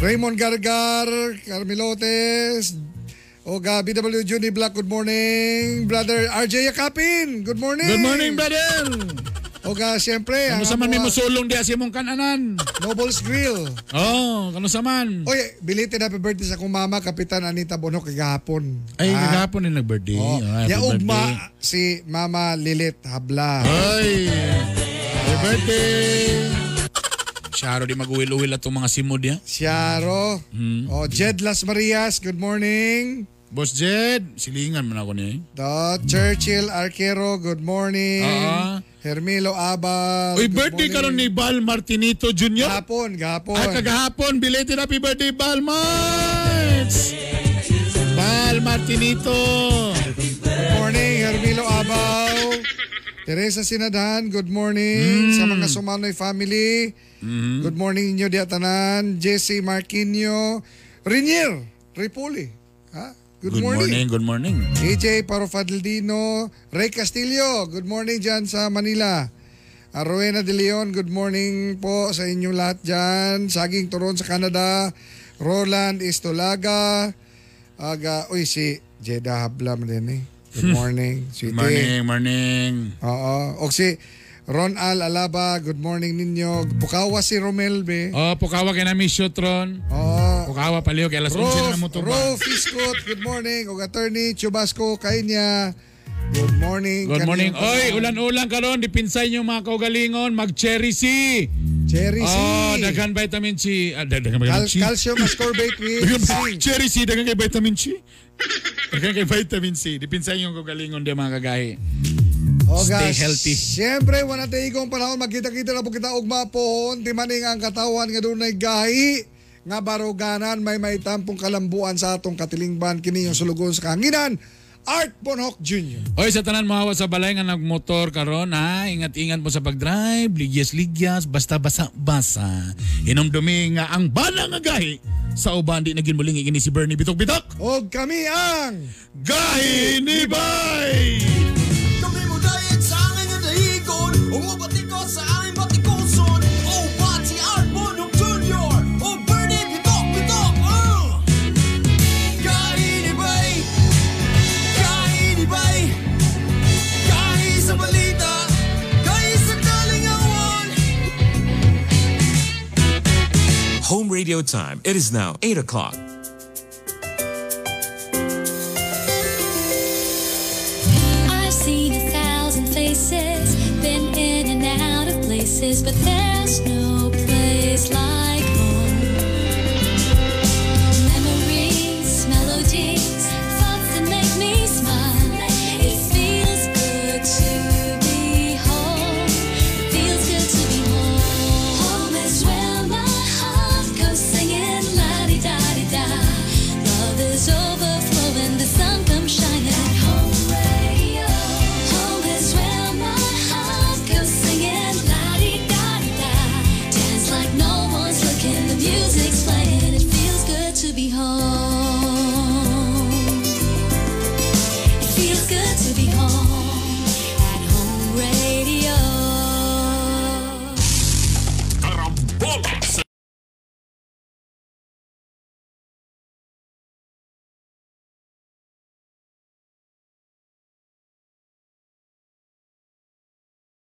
Raymond Gargar, Carmilotes, Oga BW Juni Black, good morning. Brother RJ Yakapin, good morning. Good morning, brother. Oga, siyempre, Kano sa man may musulong di sa imong kananan? Nobles Grill. Oh, kano sa man? Oy, belated happy birthday sa akong mama, Kapitan Anita Bonok, kagahapon. Ay, Ah, kagapon din nag-birthday. Oh, Oh, happy ya birthday. ugma si Mama Lilit Habla. Ay, happy birthday. Syaro di mag-uwil-uwil atong mga simod ya. Siaro. Hmm. Oh, Jed Las Marias, good morning. Boss Jed, silingan man ako niya. eh. The Churchill Arquero, good morning. Ah. Hermilo Abal. Uy, birthday karon morning. ni Bal Martinito Jr. Gahapon, gahapon. Ay, kagahapon, belated happy birthday, Bal Marts! Bal Martinito! Good morning, Hermilo Abaw. Teresa Sinadhan, good morning. Hmm. Sa mga Sumanoy family, good morning inyo diya tanan. Jesse Marquinho, Rinier, Ripoli. Ha? Good, Good morning, good morning. AJ Parofadildino, Ray Castillo, good morning dyan sa Manila. Ah, Rowena De Leon, good morning po sa inyong lahat dyan. Saging Turon sa Canada. Roland Istolaga. Aga, uy, si Jeda Hablam din eh. Good morning. Sweetie. Morning, morning. Oo. O si Ron Al Alaba, good morning ninyo. Pukawa si Romel, be. Oh, pukawa kay namin Shotron. Oo. Pukawa paliw kay alas 11 na mo to ba? Ro Fiscot, good morning. O attorney Chubasco Kainya, good morning. Good morning. Oy, ulan-ulan karon, dipinsay niyo mga kaugalingon, mag-cherry C. Cherry C. Oh, daghan vitamin C. Ah, dag- daghan vitamin Cal- C. calcium ascorbate with zinc. Cherry C, daghan kay vitamin C. Daghan kay vitamin C. Dipinsay niyo kaugalingon di mga kagahi. O, Stay healthy. Siyempre, wala tayo ikong panahon. Magkita-kita na po kita ugma pohon. Timaning ang katawan nga doon ay gahi. Nga baruganan, may may tampong kalambuan sa atong katilingban. Kini yung sulugon sa kahanginan. Art Bonhoc Jr. Oy, sa tanan mahawa sa balay nga nagmotor karon ha, ingat-ingat mo sa pagdrive, ligyas-ligyas, basta basa-basa. Inomdumi nga ang bala nga gahi sa uban di naging muling igini si Bernie Bitok-Bitok. O kami ang Gahi ni Bay! Umabati ko sa aking batikoson Oh, Bati Arbonok Jr. Oh, Bernie Bitok Bitok uh! Kaini bay Kaini bay Kahi sa balita Kahi sa Home radio time. It is now 8 o'clock. Places, but there's no place like